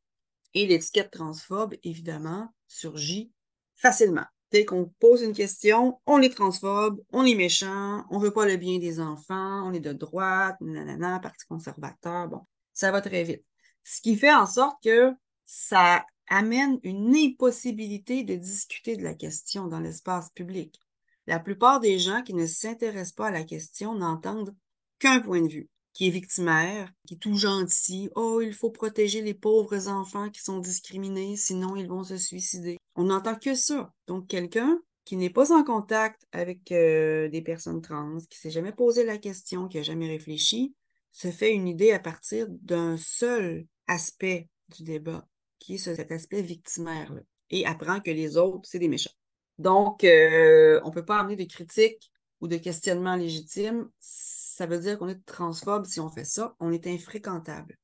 Et l'étiquette transphobe, évidemment, surgit facilement. Dès qu'on pose une question, on est transphobe, on est méchant, on veut pas le bien des enfants, on est de droite, nanana, parti conservateur, bon, ça va très vite. Ce qui fait en sorte que ça amène une impossibilité de discuter de la question dans l'espace public. La plupart des gens qui ne s'intéressent pas à la question n'entendent qu'un point de vue, qui est victimaire, qui est tout gentil. Oh, il faut protéger les pauvres enfants qui sont discriminés, sinon ils vont se suicider. On n'entend que ça. Donc, quelqu'un qui n'est pas en contact avec euh, des personnes trans, qui s'est jamais posé la question, qui a jamais réfléchi, se fait une idée à partir d'un seul aspect du débat, qui est cet aspect victimaire, et apprend que les autres, c'est des méchants. Donc, euh, on ne peut pas amener de critiques ou de questionnements légitimes. Ça veut dire qu'on est transphobe si on fait ça. On est infréquentable.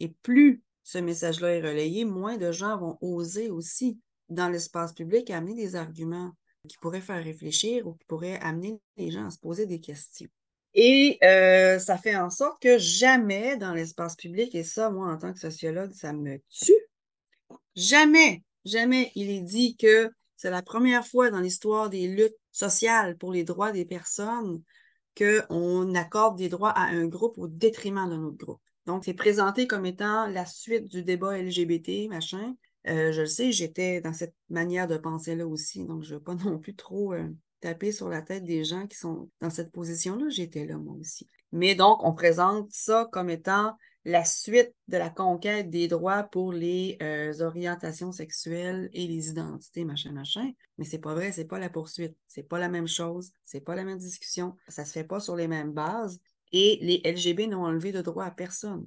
Et plus ce message-là est relayé, moins de gens vont oser aussi, dans l'espace public, amener des arguments qui pourraient faire réfléchir ou qui pourraient amener les gens à se poser des questions. Et euh, ça fait en sorte que jamais dans l'espace public, et ça, moi, en tant que sociologue, ça me tue, jamais, jamais il est dit que c'est la première fois dans l'histoire des luttes sociales pour les droits des personnes qu'on accorde des droits à un groupe au détriment d'un autre groupe. Donc, c'est présenté comme étant la suite du débat LGBT, machin. Euh, je le sais, j'étais dans cette manière de penser-là aussi, donc je ne veux pas non plus trop euh, taper sur la tête des gens qui sont dans cette position-là. J'étais là, moi aussi. Mais donc, on présente ça comme étant la suite de la conquête des droits pour les euh, orientations sexuelles et les identités, machin, machin. Mais c'est pas vrai, c'est pas la poursuite. C'est pas la même chose, c'est pas la même discussion, ça se fait pas sur les mêmes bases. Et les LGB n'ont enlevé de droits à personne.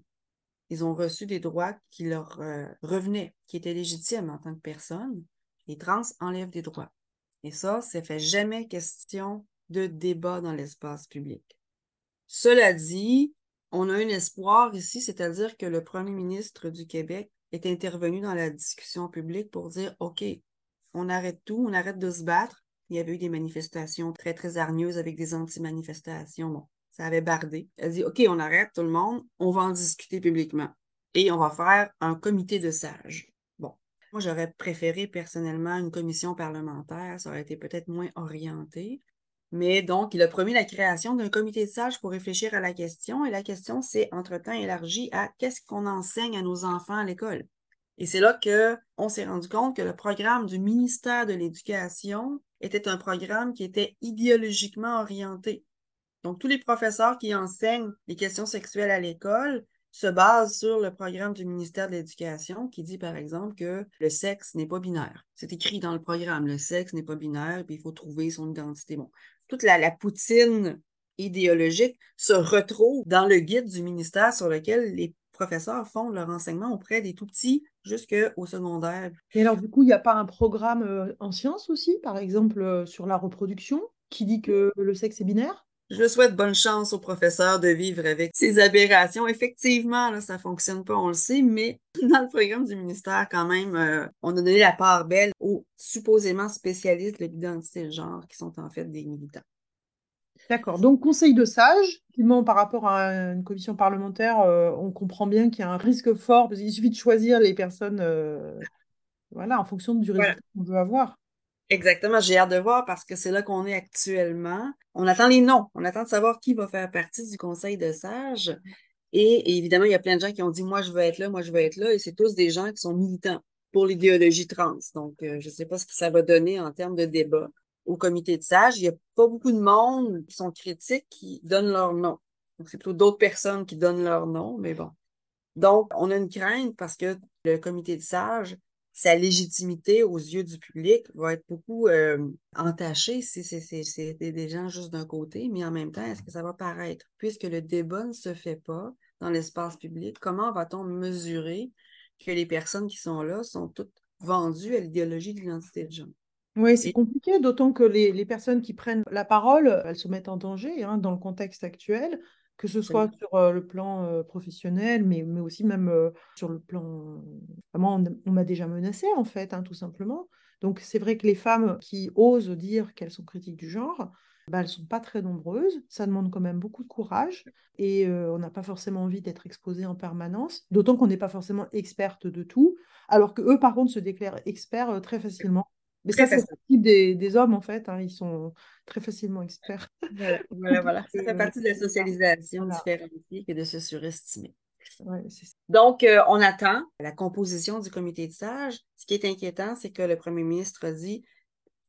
Ils ont reçu des droits qui leur euh, revenaient, qui étaient légitimes en tant que personne. Les trans enlèvent des droits. Et ça, ça fait jamais question de débat dans l'espace public. Cela dit, on a un espoir ici, c'est-à-dire que le premier ministre du Québec est intervenu dans la discussion publique pour dire OK, on arrête tout, on arrête de se battre. Il y avait eu des manifestations très, très hargneuses avec des anti-manifestations. Bon, ça avait bardé. Elle dit OK, on arrête tout le monde, on va en discuter publiquement et on va faire un comité de sages. Bon, moi, j'aurais préféré personnellement une commission parlementaire, ça aurait été peut-être moins orienté. Mais donc, il a promis la création d'un comité de sages pour réfléchir à la question. Et la question s'est entre-temps élargie à qu'est-ce qu'on enseigne à nos enfants à l'école. Et c'est là qu'on s'est rendu compte que le programme du ministère de l'Éducation était un programme qui était idéologiquement orienté. Donc, tous les professeurs qui enseignent les questions sexuelles à l'école se basent sur le programme du ministère de l'Éducation qui dit, par exemple, que le sexe n'est pas binaire. C'est écrit dans le programme, le sexe n'est pas binaire, puis il faut trouver son identité. Toute la, poutine idéologique se retrouve dans le guide du ministère sur lequel les professeurs font leur enseignement auprès des tout petits jusqu'au secondaire. Et alors, du coup, il n'y a pas un programme euh, en sciences aussi, par exemple, euh, sur la reproduction, qui dit que le sexe est binaire? Je souhaite bonne chance aux professeurs de vivre avec ces aberrations. Effectivement, là, ça ne fonctionne pas, on le sait, mais dans le programme du ministère, quand même, euh, on a donné la part belle aux supposément spécialistes de l'identité de genre qui sont en fait des militants. D'accord. Donc, conseil de sage, par rapport à une commission parlementaire, euh, on comprend bien qu'il y a un risque fort, parce qu'il suffit de choisir les personnes euh, voilà, en fonction du résultat qu'on veut avoir. Exactement, j'ai hâte de voir parce que c'est là qu'on est actuellement. On attend les noms, on attend de savoir qui va faire partie du conseil de sages. Et, évidemment, il y a plein de gens qui ont dit Moi, je veux être là, moi, je veux être là. Et c'est tous des gens qui sont militants pour l'idéologie trans. Donc, euh, je ne sais pas ce que ça va donner en termes de débat. Au comité de sages, il n'y a pas beaucoup de monde qui sont critiques qui donnent leur nom. Donc, c'est plutôt d'autres personnes qui donnent leur nom, mais bon. Donc, on a une crainte parce que le comité de sages sa légitimité aux yeux du public va être beaucoup euh, entachée si c'est des gens juste d'un côté, mais en même temps, est-ce que ça va paraître? Puisque le débat ne se fait pas dans l'espace public, comment va-t-on mesurer que les personnes qui sont là sont toutes vendues à l'idéologie de l'identité de genre? Oui, c'est compliqué, d'autant que les, les, personnes qui prennent la parole, elles se mettent en danger hein, dans le contexte actuel que ce soit sur le plan professionnel, mais, mais aussi même sur le plan... Vraiment, on, m'a déjà menacé, en fait, hein, tout simplement. Donc, c'est vrai que les femmes qui osent dire qu'elles sont critiques du genre, bah, elles sont pas très nombreuses. Ça demande quand même beaucoup de courage et euh, on n'a pas forcément envie d'être exposé en permanence, d'autant qu'on n'est pas forcément experte de tout, alors que eux, par contre, se déclarent experts euh, très facilement. Mais ça, c'est des, des, hommes, en fait. Hein, ils sont très facilement experts. Voilà, voilà, Ça fait partie de la socialisation voilà. différenciée et de se surestimer. Donc, euh, on attend la composition du comité de sages. Ce qui est inquiétant, c'est que le premier ministre dit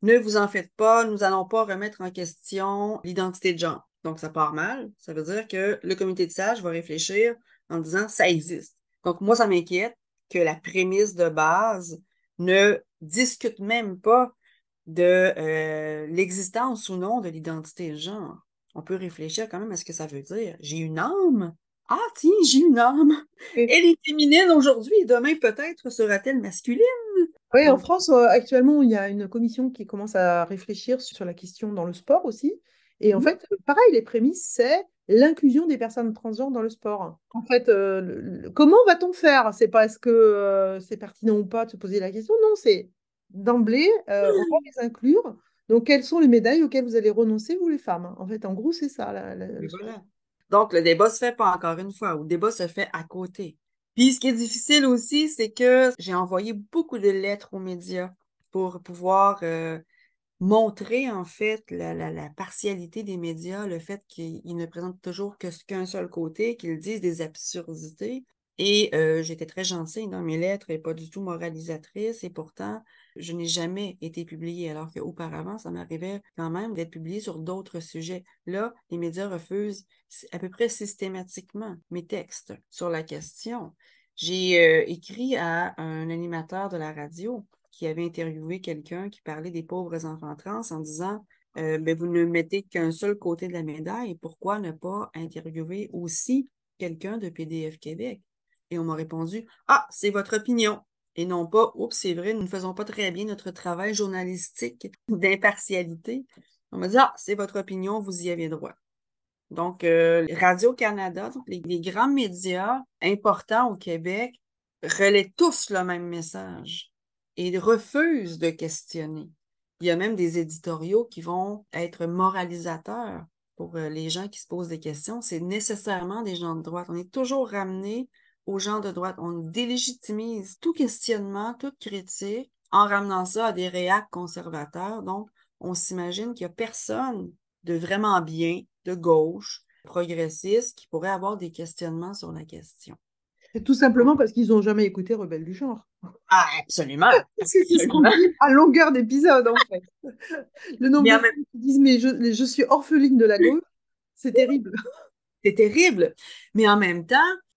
ne vous en faites pas, nous n'allons pas remettre en question l'identité de genre. Donc, ça part mal. Ça veut dire que le comité de sages va réfléchir en disant ça existe. Donc, moi, ça m'inquiète que la prémisse de base ne discute même pas de euh, l'existence ou non de l'identité de genre. On peut réfléchir quand même à ce que ça veut dire. J'ai une âme. Ah, tiens, j'ai une âme. Elle est féminine aujourd'hui et demain peut-être sera-t-elle masculine? Oui, en France, euh, actuellement, il y a une commission qui commence à réfléchir sur la question dans le sport aussi. Et en mmh. fait, pareil, les prémices, c'est l'inclusion des personnes transgenres dans le sport. En fait, euh, comment va-t-on faire? C'est pas est-ce que euh, c'est pertinent ou pas de se poser la question? Non, c'est d'emblée, on va les inclure. Donc, quelles sont les médailles auxquelles vous allez renoncer, vous les femmes? En fait, en gros, c'est ça. Donc, le débat se fait pas encore une fois, ou le débat se fait à côté. Puis ce qui est difficile aussi, c'est que j'ai envoyé beaucoup de lettres aux médias pour pouvoir euh, montrer en fait la, partialité des médias, le fait qu'ils ne présentent toujours que qu'un seul côté, qu'ils disent des absurdités. Et euh, j'étais très gentille dans mes lettres et pas du tout moralisatrice. Et pourtant, je n'ai jamais été publiée, alors qu'auparavant, ça m'arrivait quand même d'être publiée sur d'autres sujets. Là, les médias refusent à peu près systématiquement mes textes sur la question. J'ai euh, écrit à un animateur de la radio qui avait interviewé quelqu'un qui parlait des pauvres enfants trans en disant euh, ben, vous ne mettez qu'un seul côté de la médaille, pourquoi ne pas interviewer aussi quelqu'un de PDF Québec? Et on m'a répondu Ah, c'est votre opinion et non pas, oups, c'est vrai, nous ne faisons pas très bien notre travail journalistique d'impartialité. On m'a dit, ah, c'est votre opinion, vous y avez droit. Donc, euh, Radio-Canada, les, les, grands médias importants au Québec relaient tous le même message et refusent de questionner. Il y a même des éditoriaux qui vont être moralisateurs pour euh, les gens qui se posent des questions. C'est nécessairement des gens de droite. On est toujours ramené aux gens de droite. On délégitimise tout questionnement, toute critique en ramenant ça à des réacts conservateurs. Donc, on s'imagine qu'il n'y a personne de vraiment bien, de gauche, progressiste, qui pourrait avoir des questionnements sur la question. C'est tout simplement parce qu'ils n'ont jamais écouté Rebelle du genre. Ah, absolument. C'est ce qu'on dit à longueur d'épisode, en fait. Le nombre de gens qui disent Mais je, je suis orpheline de la gauche, c'est terrible. C'est terrible. Mais en même temps,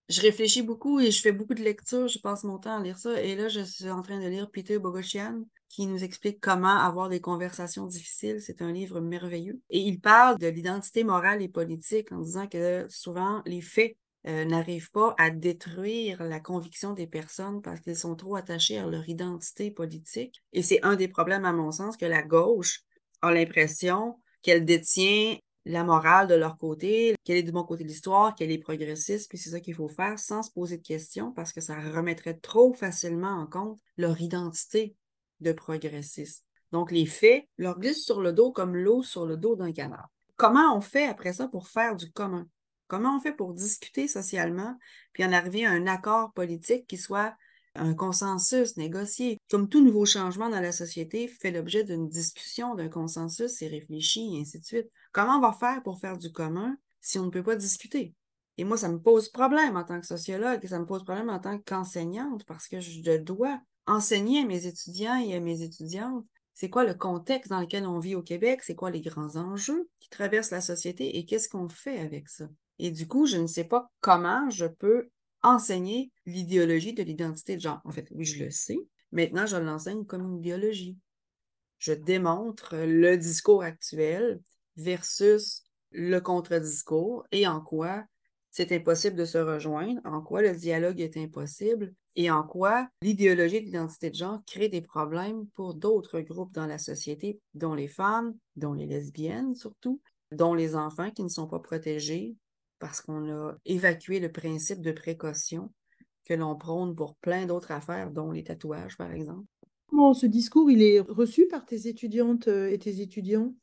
je réfléchis beaucoup et je fais beaucoup de lectures, je passe mon temps à lire ça. Et là, je suis en train de lire Peter Bogosian, qui nous explique comment avoir des conversations difficiles. C'est un livre merveilleux. Et il parle de l'identité morale et politique en disant que souvent, les faits euh, n'arrivent pas à détruire la conviction des personnes parce qu'ils sont trop attachés à leur identité politique. Et c'est un des problèmes, à mon sens, que la gauche a l'impression qu'elle détient la morale de leur côté, qu'elle est du bon côté de l'histoire, qu'elle est progressiste, puis c'est ça qu'il faut faire sans se poser de questions parce que ça remettrait trop facilement en compte leur identité de progressiste. Donc, les faits leur glissent sur le dos comme l'eau sur le dos d'un canard. Comment on fait après ça pour faire du commun? Comment on fait pour discuter socialement puis en arriver à un accord politique qui soit un consensus négocié? Comme tout nouveau changement dans la société fait l'objet d'une discussion, d'un consensus et réfléchi, et ainsi de suite. Comment on va faire pour faire du commun si on ne peut pas discuter? Et moi, ça me pose problème en tant que sociologue, et ça me pose problème en tant qu'enseignante, parce que je dois enseigner à mes étudiants et à mes étudiantes c'est quoi le contexte dans lequel on vit au Québec, c'est quoi les grands enjeux qui traversent la société et qu'est-ce qu'on fait avec ça? Et du coup, je ne sais pas comment je peux enseigner l'idéologie de l'identité de genre. En fait, oui, je le sais. Maintenant, je l'enseigne comme une biologie. Je démontre le discours actuel versus le contre-discours et en quoi c'est impossible de se rejoindre, en quoi le dialogue est impossible et en quoi l'idéologie de l'identité de genre crée des problèmes pour d'autres groupes dans la société, dont les femmes, dont les lesbiennes surtout, dont les enfants qui ne sont pas protégés, parce qu'on a évacué le principe de précaution que l'on prône pour plein d'autres affaires, dont les tatouages, par exemple. Comment ce discours, il est reçu par tes étudiantes euh, et tes étudiants?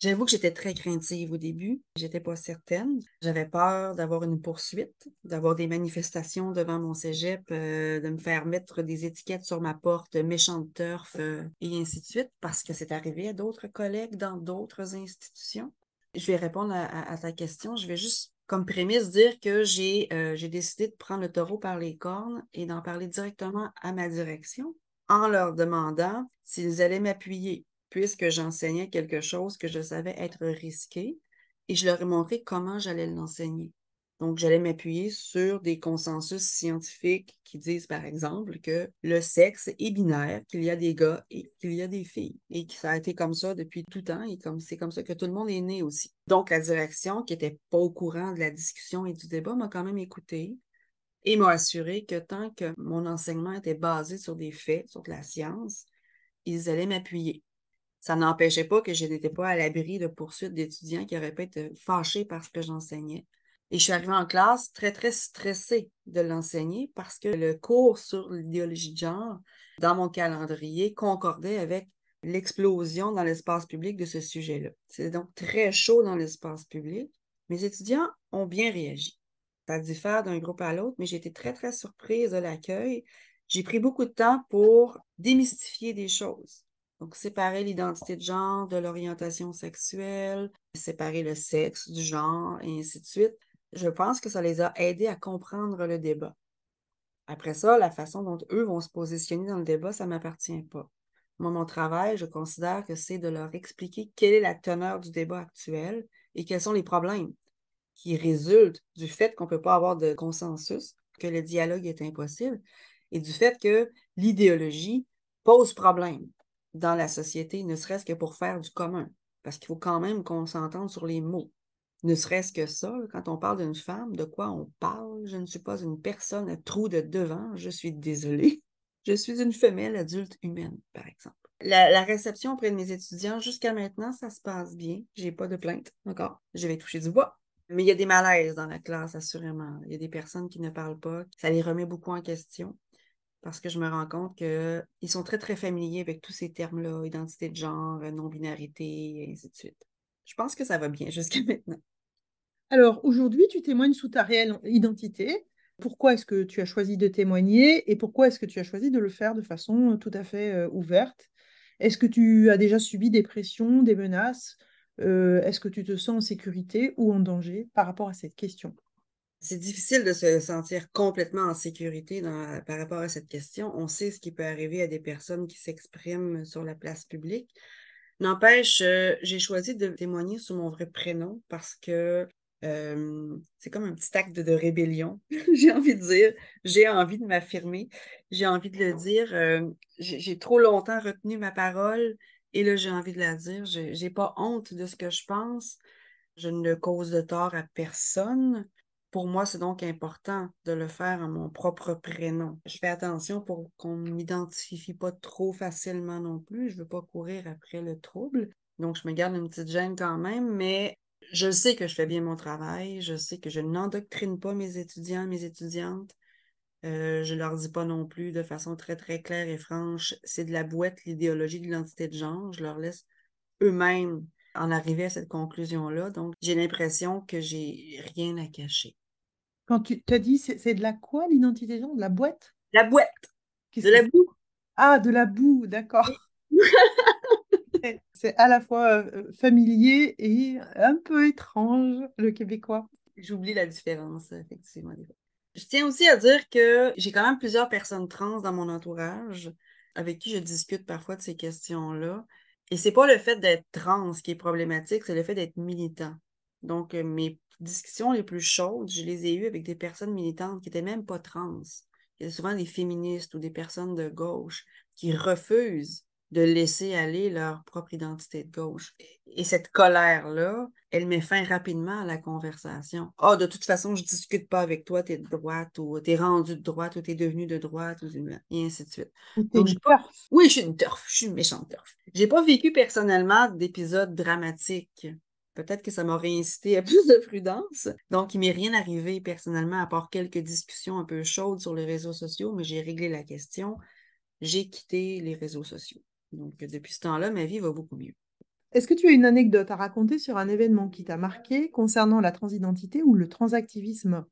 J'avoue que j'étais très craintive au début. J'étais pas certaine. J'avais peur d'avoir une poursuite, d'avoir des manifestations devant mon cégep, euh, de me faire mettre des étiquettes sur ma porte, méchante turf, euh, et ainsi de suite, parce que c'est arrivé à d'autres collègues dans d'autres institutions. Je vais répondre à, ta question. Je vais juste, comme prémisse, dire que j'ai euh, j'ai décidé de prendre le taureau par les cornes et d'en parler directement à ma direction en leur demandant s'ils allaient m'appuyer puisque j'enseignais quelque chose que je savais être risqué et je leur ai montré comment j'allais l'enseigner. Donc, j'allais m'appuyer sur des consensus scientifiques qui disent, par exemple, que le sexe est binaire, qu'il y a des gars et qu'il y a des filles, et que ça a été comme ça depuis tout temps, et comme c'est comme ça que tout le monde est né aussi. Donc, la direction, qui n'était pas au courant de la discussion et du débat, m'a quand même écouté et m'a assuré que tant que mon enseignement était basé sur des faits, sur de la science, ils allaient m'appuyer ça n'empêchait pas que je n'étais pas à l'abri de poursuites d'étudiants qui auraient pu être fâchés parce que j'enseignais. Et je suis arrivée en classe très, très stressée de l'enseigner parce que le cours sur l'idéologie de genre, dans mon calendrier, concordait avec l'explosion dans l'espace public de ce sujet-là. C'est donc très chaud dans l'espace public. Mes étudiants ont bien réagi. Ça diffère d'un groupe à l'autre, mais j'ai été très, très surprise de l'accueil. J'ai pris beaucoup de temps pour démystifier des choses. Donc, séparer l'identité de genre de l'orientation sexuelle, séparer le sexe du genre, et ainsi de suite. Je pense que ça les a aidés à comprendre le débat. Après ça, la façon dont eux vont se positionner dans le débat, ça ne m'appartient pas. Moi, mon travail, je considère que c'est de leur expliquer quelle est la teneur du débat actuel et quels sont les problèmes qui résultent du fait qu'on ne peut pas avoir de consensus, que le dialogue est impossible, et du fait que l'idéologie pose problème dans la société, ne serait-ce que pour faire du commun. Parce qu'il faut quand même qu'on s'entende sur les mots. Ne serait-ce que ça, quand on parle d'une femme, de quoi on parle? Je ne suis pas une personne à trou de devant, je suis désolée. Je suis une femelle adulte humaine, par exemple. La, réception auprès de mes étudiants, jusqu'à maintenant, ça se passe bien. J'ai pas de plainte encore. Je vais toucher du bois. Mais il y a des malaises dans la classe, assurément. Il y a des personnes qui ne parlent pas. Ça les remet beaucoup en question parce que je me rends compte qu'ils sont très, très familiers avec tous ces termes-là, identité de genre, non-binarité, et ainsi de suite. Je pense que ça va bien jusqu'à maintenant. Alors, aujourd'hui, tu témoignes sous ta réelle identité. Pourquoi est-ce que tu as choisi de témoigner et pourquoi est-ce que tu as choisi de le faire de façon tout à fait euh, ouverte? Est-ce que tu as déjà subi des pressions, des menaces? Euh, Est-ce que tu te sens en sécurité ou en danger par rapport à cette question? C'est difficile de se sentir complètement en sécurité par rapport à cette question. On sait ce qui peut arriver à des personnes qui s'expriment sur la place publique. N'empêche, euh, j'ai choisi de témoigner sous mon vrai prénom parce que euh, c'est comme un petit acte de, rébellion, j'ai envie de dire. J'ai envie de m'affirmer. J'ai envie de le dire. Euh, j'ai trop longtemps retenu ma parole et là, j'ai envie de la dire. Je n'ai pas honte de ce que je pense. Je ne cause de tort à personne. Pour moi, c'est donc important de le faire en mon propre prénom. Je fais attention pour qu'on ne m'identifie pas trop facilement non plus. Je ne veux pas courir après le trouble. Donc, je me garde une petite gêne quand même, mais je sais que je fais bien mon travail. Je sais que je n'endoctrine pas mes étudiants, mes étudiantes. Euh, je ne leur dis pas non plus de façon très, très claire et franche, c'est de la boîte, l'idéologie de l'identité de genre. Je leur laisse eux-mêmes en arriver à cette conclusion-là. Donc, j'ai l'impression que j'ai rien à cacher. Quand tu t'as dit, c'est de la quoi l'identité de genre? De la boîte La boîte. De la boue. Ah, de la boue, d'accord. c'est à la fois euh, familier et un peu étrange, le québécois. J'oublie la différence, effectivement. Je tiens aussi à dire que j'ai quand même plusieurs personnes trans dans mon entourage avec qui je discute parfois de ces questions-là. Et c'est pas le fait d'être trans qui est problématique, c'est le fait d'être militant. Donc, euh, mes discussions les plus chaudes, je les ai eues avec des personnes militantes qui n'étaient même pas trans. Il y a souvent des féministes ou des personnes de gauche qui refusent de laisser aller leur propre identité de gauche. Et cette colère-là, elle met fin rapidement à la conversation. Ah, oh, de toute façon, je ne discute pas avec toi, tu es de droite, ou tu es rendu de droite, ou tu es devenu de droite, et ainsi de suite. Donc, Oui, je suis une turf, je suis une méchante turf. J'ai pas vécu personnellement d'épisodes dramatiques peut-être que ça m'aurait incité à plus de prudence. Donc, il m'est rien arrivé personnellement, à part quelques discussions un peu chaudes sur les réseaux sociaux, mais j'ai réglé la question. J'ai quitté les réseaux sociaux. Donc, depuis ce temps-là, ma vie va beaucoup mieux. Est-ce que tu as une anecdote à raconter sur un événement qui t'a marqué concernant la transidentité ou le transactivisme?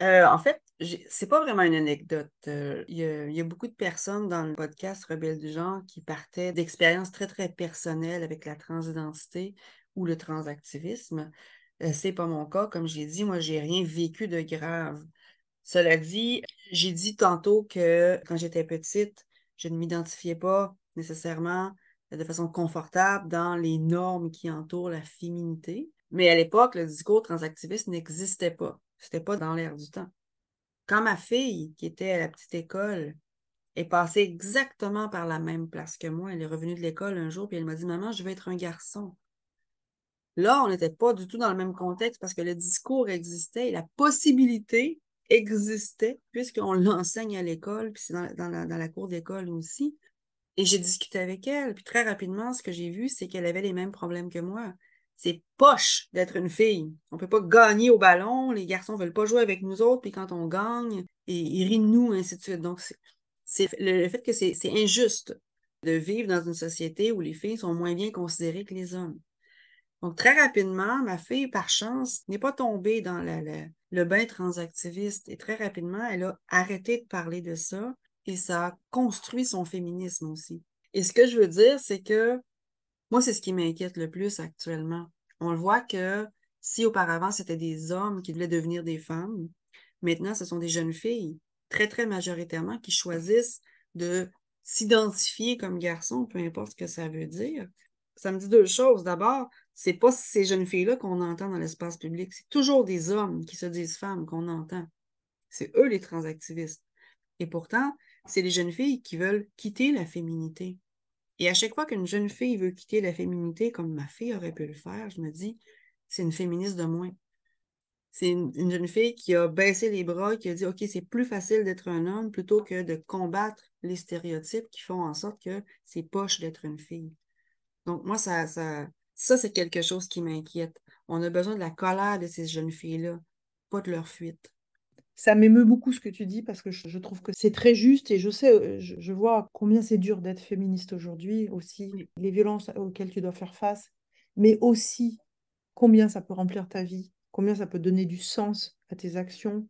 Euh, en fait, c'est pas vraiment une anecdote. Euh, il y, a beaucoup de personnes dans le podcast Rebelle du genre qui partaient d'expériences très, très personnelles avec la transidentité ou le transactivisme. Euh, c'est pas mon cas. Comme j'ai dit, moi, j'ai rien vécu de grave. Cela dit, j'ai dit tantôt que quand j'étais petite, je ne m'identifiais pas nécessairement de façon confortable dans les normes qui entourent la féminité. Mais à l'époque, le discours transactiviste n'existait pas. C'était pas dans l'air du temps. Quand ma fille, qui était à la petite école, est passée exactement par la même place que moi, elle est revenue de l'école un jour, puis elle m'a dit Maman, je veux être un garçon. Là, on n'était pas du tout dans le même contexte parce que le discours existait et la possibilité existait, puisqu'on l'enseigne à l'école, puis c'est dans, la, cour d'école aussi. Et j'ai discuté avec elle, puis très rapidement, ce que j'ai vu, c'est qu'elle avait les mêmes problèmes que moi c'est poche d'être une fille. On ne peut pas gagner au ballon, les garçons ne veulent pas jouer avec nous autres, puis quand on gagne, ils, rient de nous, ainsi de suite. Donc, c'est le, fait que c'est injuste de vivre dans une société où les filles sont moins bien considérées que les hommes. Donc, très rapidement, ma fille, par chance, n'est pas tombée dans le bain transactiviste et très rapidement, elle a arrêté de parler de ça et ça a construit son féminisme aussi. Et ce que je veux dire, c'est que moi, c'est ce qui m'inquiète le plus actuellement. On le voit que si auparavant, c'était des hommes qui voulaient devenir des femmes, maintenant, ce sont des jeunes filles, très, très majoritairement, qui choisissent de s'identifier comme garçons, peu importe ce que ça veut dire. Ça me dit deux choses. D'abord, c'est pas ces jeunes filles-là qu'on entend dans l'espace public. C'est toujours des hommes qui se disent femmes qu'on entend. C'est eux les transactivistes. Et pourtant, c'est les jeunes filles qui veulent quitter la féminité. Et à chaque fois qu'une jeune fille veut quitter la féminité, comme ma fille aurait pu le faire, je me dis, c'est une féministe de moins. C'est une, jeune fille qui a baissé les bras, qui a dit, OK, c'est plus facile d'être un homme plutôt que de combattre les stéréotypes qui font en sorte que c'est poche d'être une fille. Donc, moi, ça, ça, ça c'est quelque chose qui m'inquiète. On a besoin de la colère de ces jeunes filles-là, pas de leur fuite. Ça m'émeut beaucoup ce que tu dis parce que je, trouve que c'est très juste et je sais, euh, je, vois combien c'est dur d'être féministe aujourd'hui, aussi les violences auxquelles tu dois faire face, mais aussi combien ça peut remplir ta vie, combien ça peut donner du sens à tes actions,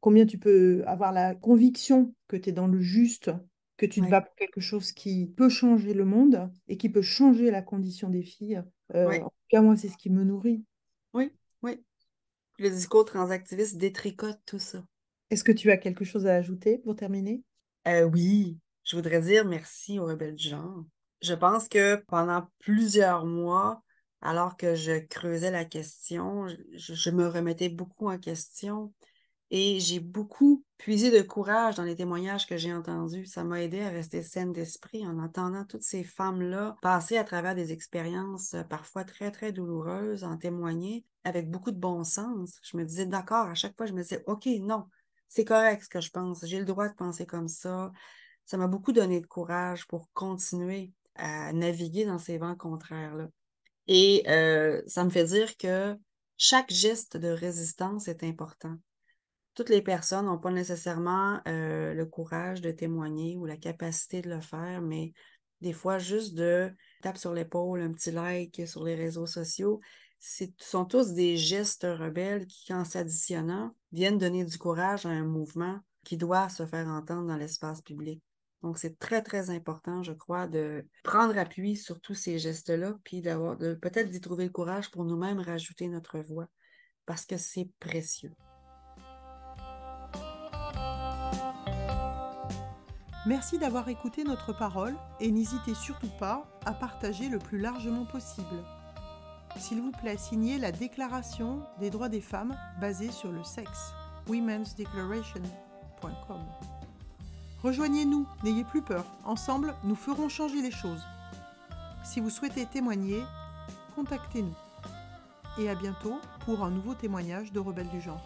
combien tu peux avoir la conviction que tu es dans le juste, que tu te bats pour quelque chose qui peut changer le monde et qui peut changer la condition des filles. Euh, en tout cas, moi, c'est ce qui me nourrit. Oui, oui. Le discours transactiviste détricote tout ça. Est-ce que tu as quelque chose à ajouter pour terminer? Euh, oui, je voudrais dire merci aux rebelles du genre. Je pense que pendant plusieurs mois, alors que je creusais la question, je me remettais beaucoup en question et j'ai beaucoup puisé de courage dans les témoignages que j'ai entendus. Ça m'a aidé à rester saine d'esprit en entendant toutes ces femmes-là passer à travers des expériences euh, parfois très, très douloureuses, en témoigner avec beaucoup de bon sens. Je me disais, d'accord, à chaque fois, je me disais, OK, non, c'est correct ce que je pense, j'ai le droit de penser comme ça. Ça m'a beaucoup donné de courage pour continuer à naviguer dans ces vents contraires-là. Et euh, ça me fait dire que chaque geste de résistance est important toutes les personnes n'ont pas nécessairement euh, le courage de témoigner ou la capacité de le faire, mais des fois, juste de taper sur l'épaule, un petit like sur les réseaux sociaux, ce sont tous des gestes rebelles qui, en s'additionnant, viennent donner du courage à un mouvement qui doit se faire entendre dans l'espace public. Donc, c'est très, très important, je crois, de prendre appui sur tous ces gestes-là, puis d'avoir, peut-être d'y trouver le courage pour nous-mêmes rajouter notre voix, parce que c'est précieux. Merci d'avoir écouté notre parole et n'hésitez surtout pas à partager le plus largement possible. S'il vous plaît, signez la Déclaration des droits des femmes basée sur le sexe, womensdeclaration.com. Rejoignez-nous, n'ayez plus peur, ensemble nous ferons changer les choses. Si vous souhaitez témoigner, contactez-nous. Et à bientôt pour un nouveau témoignage de Rebelles du genre.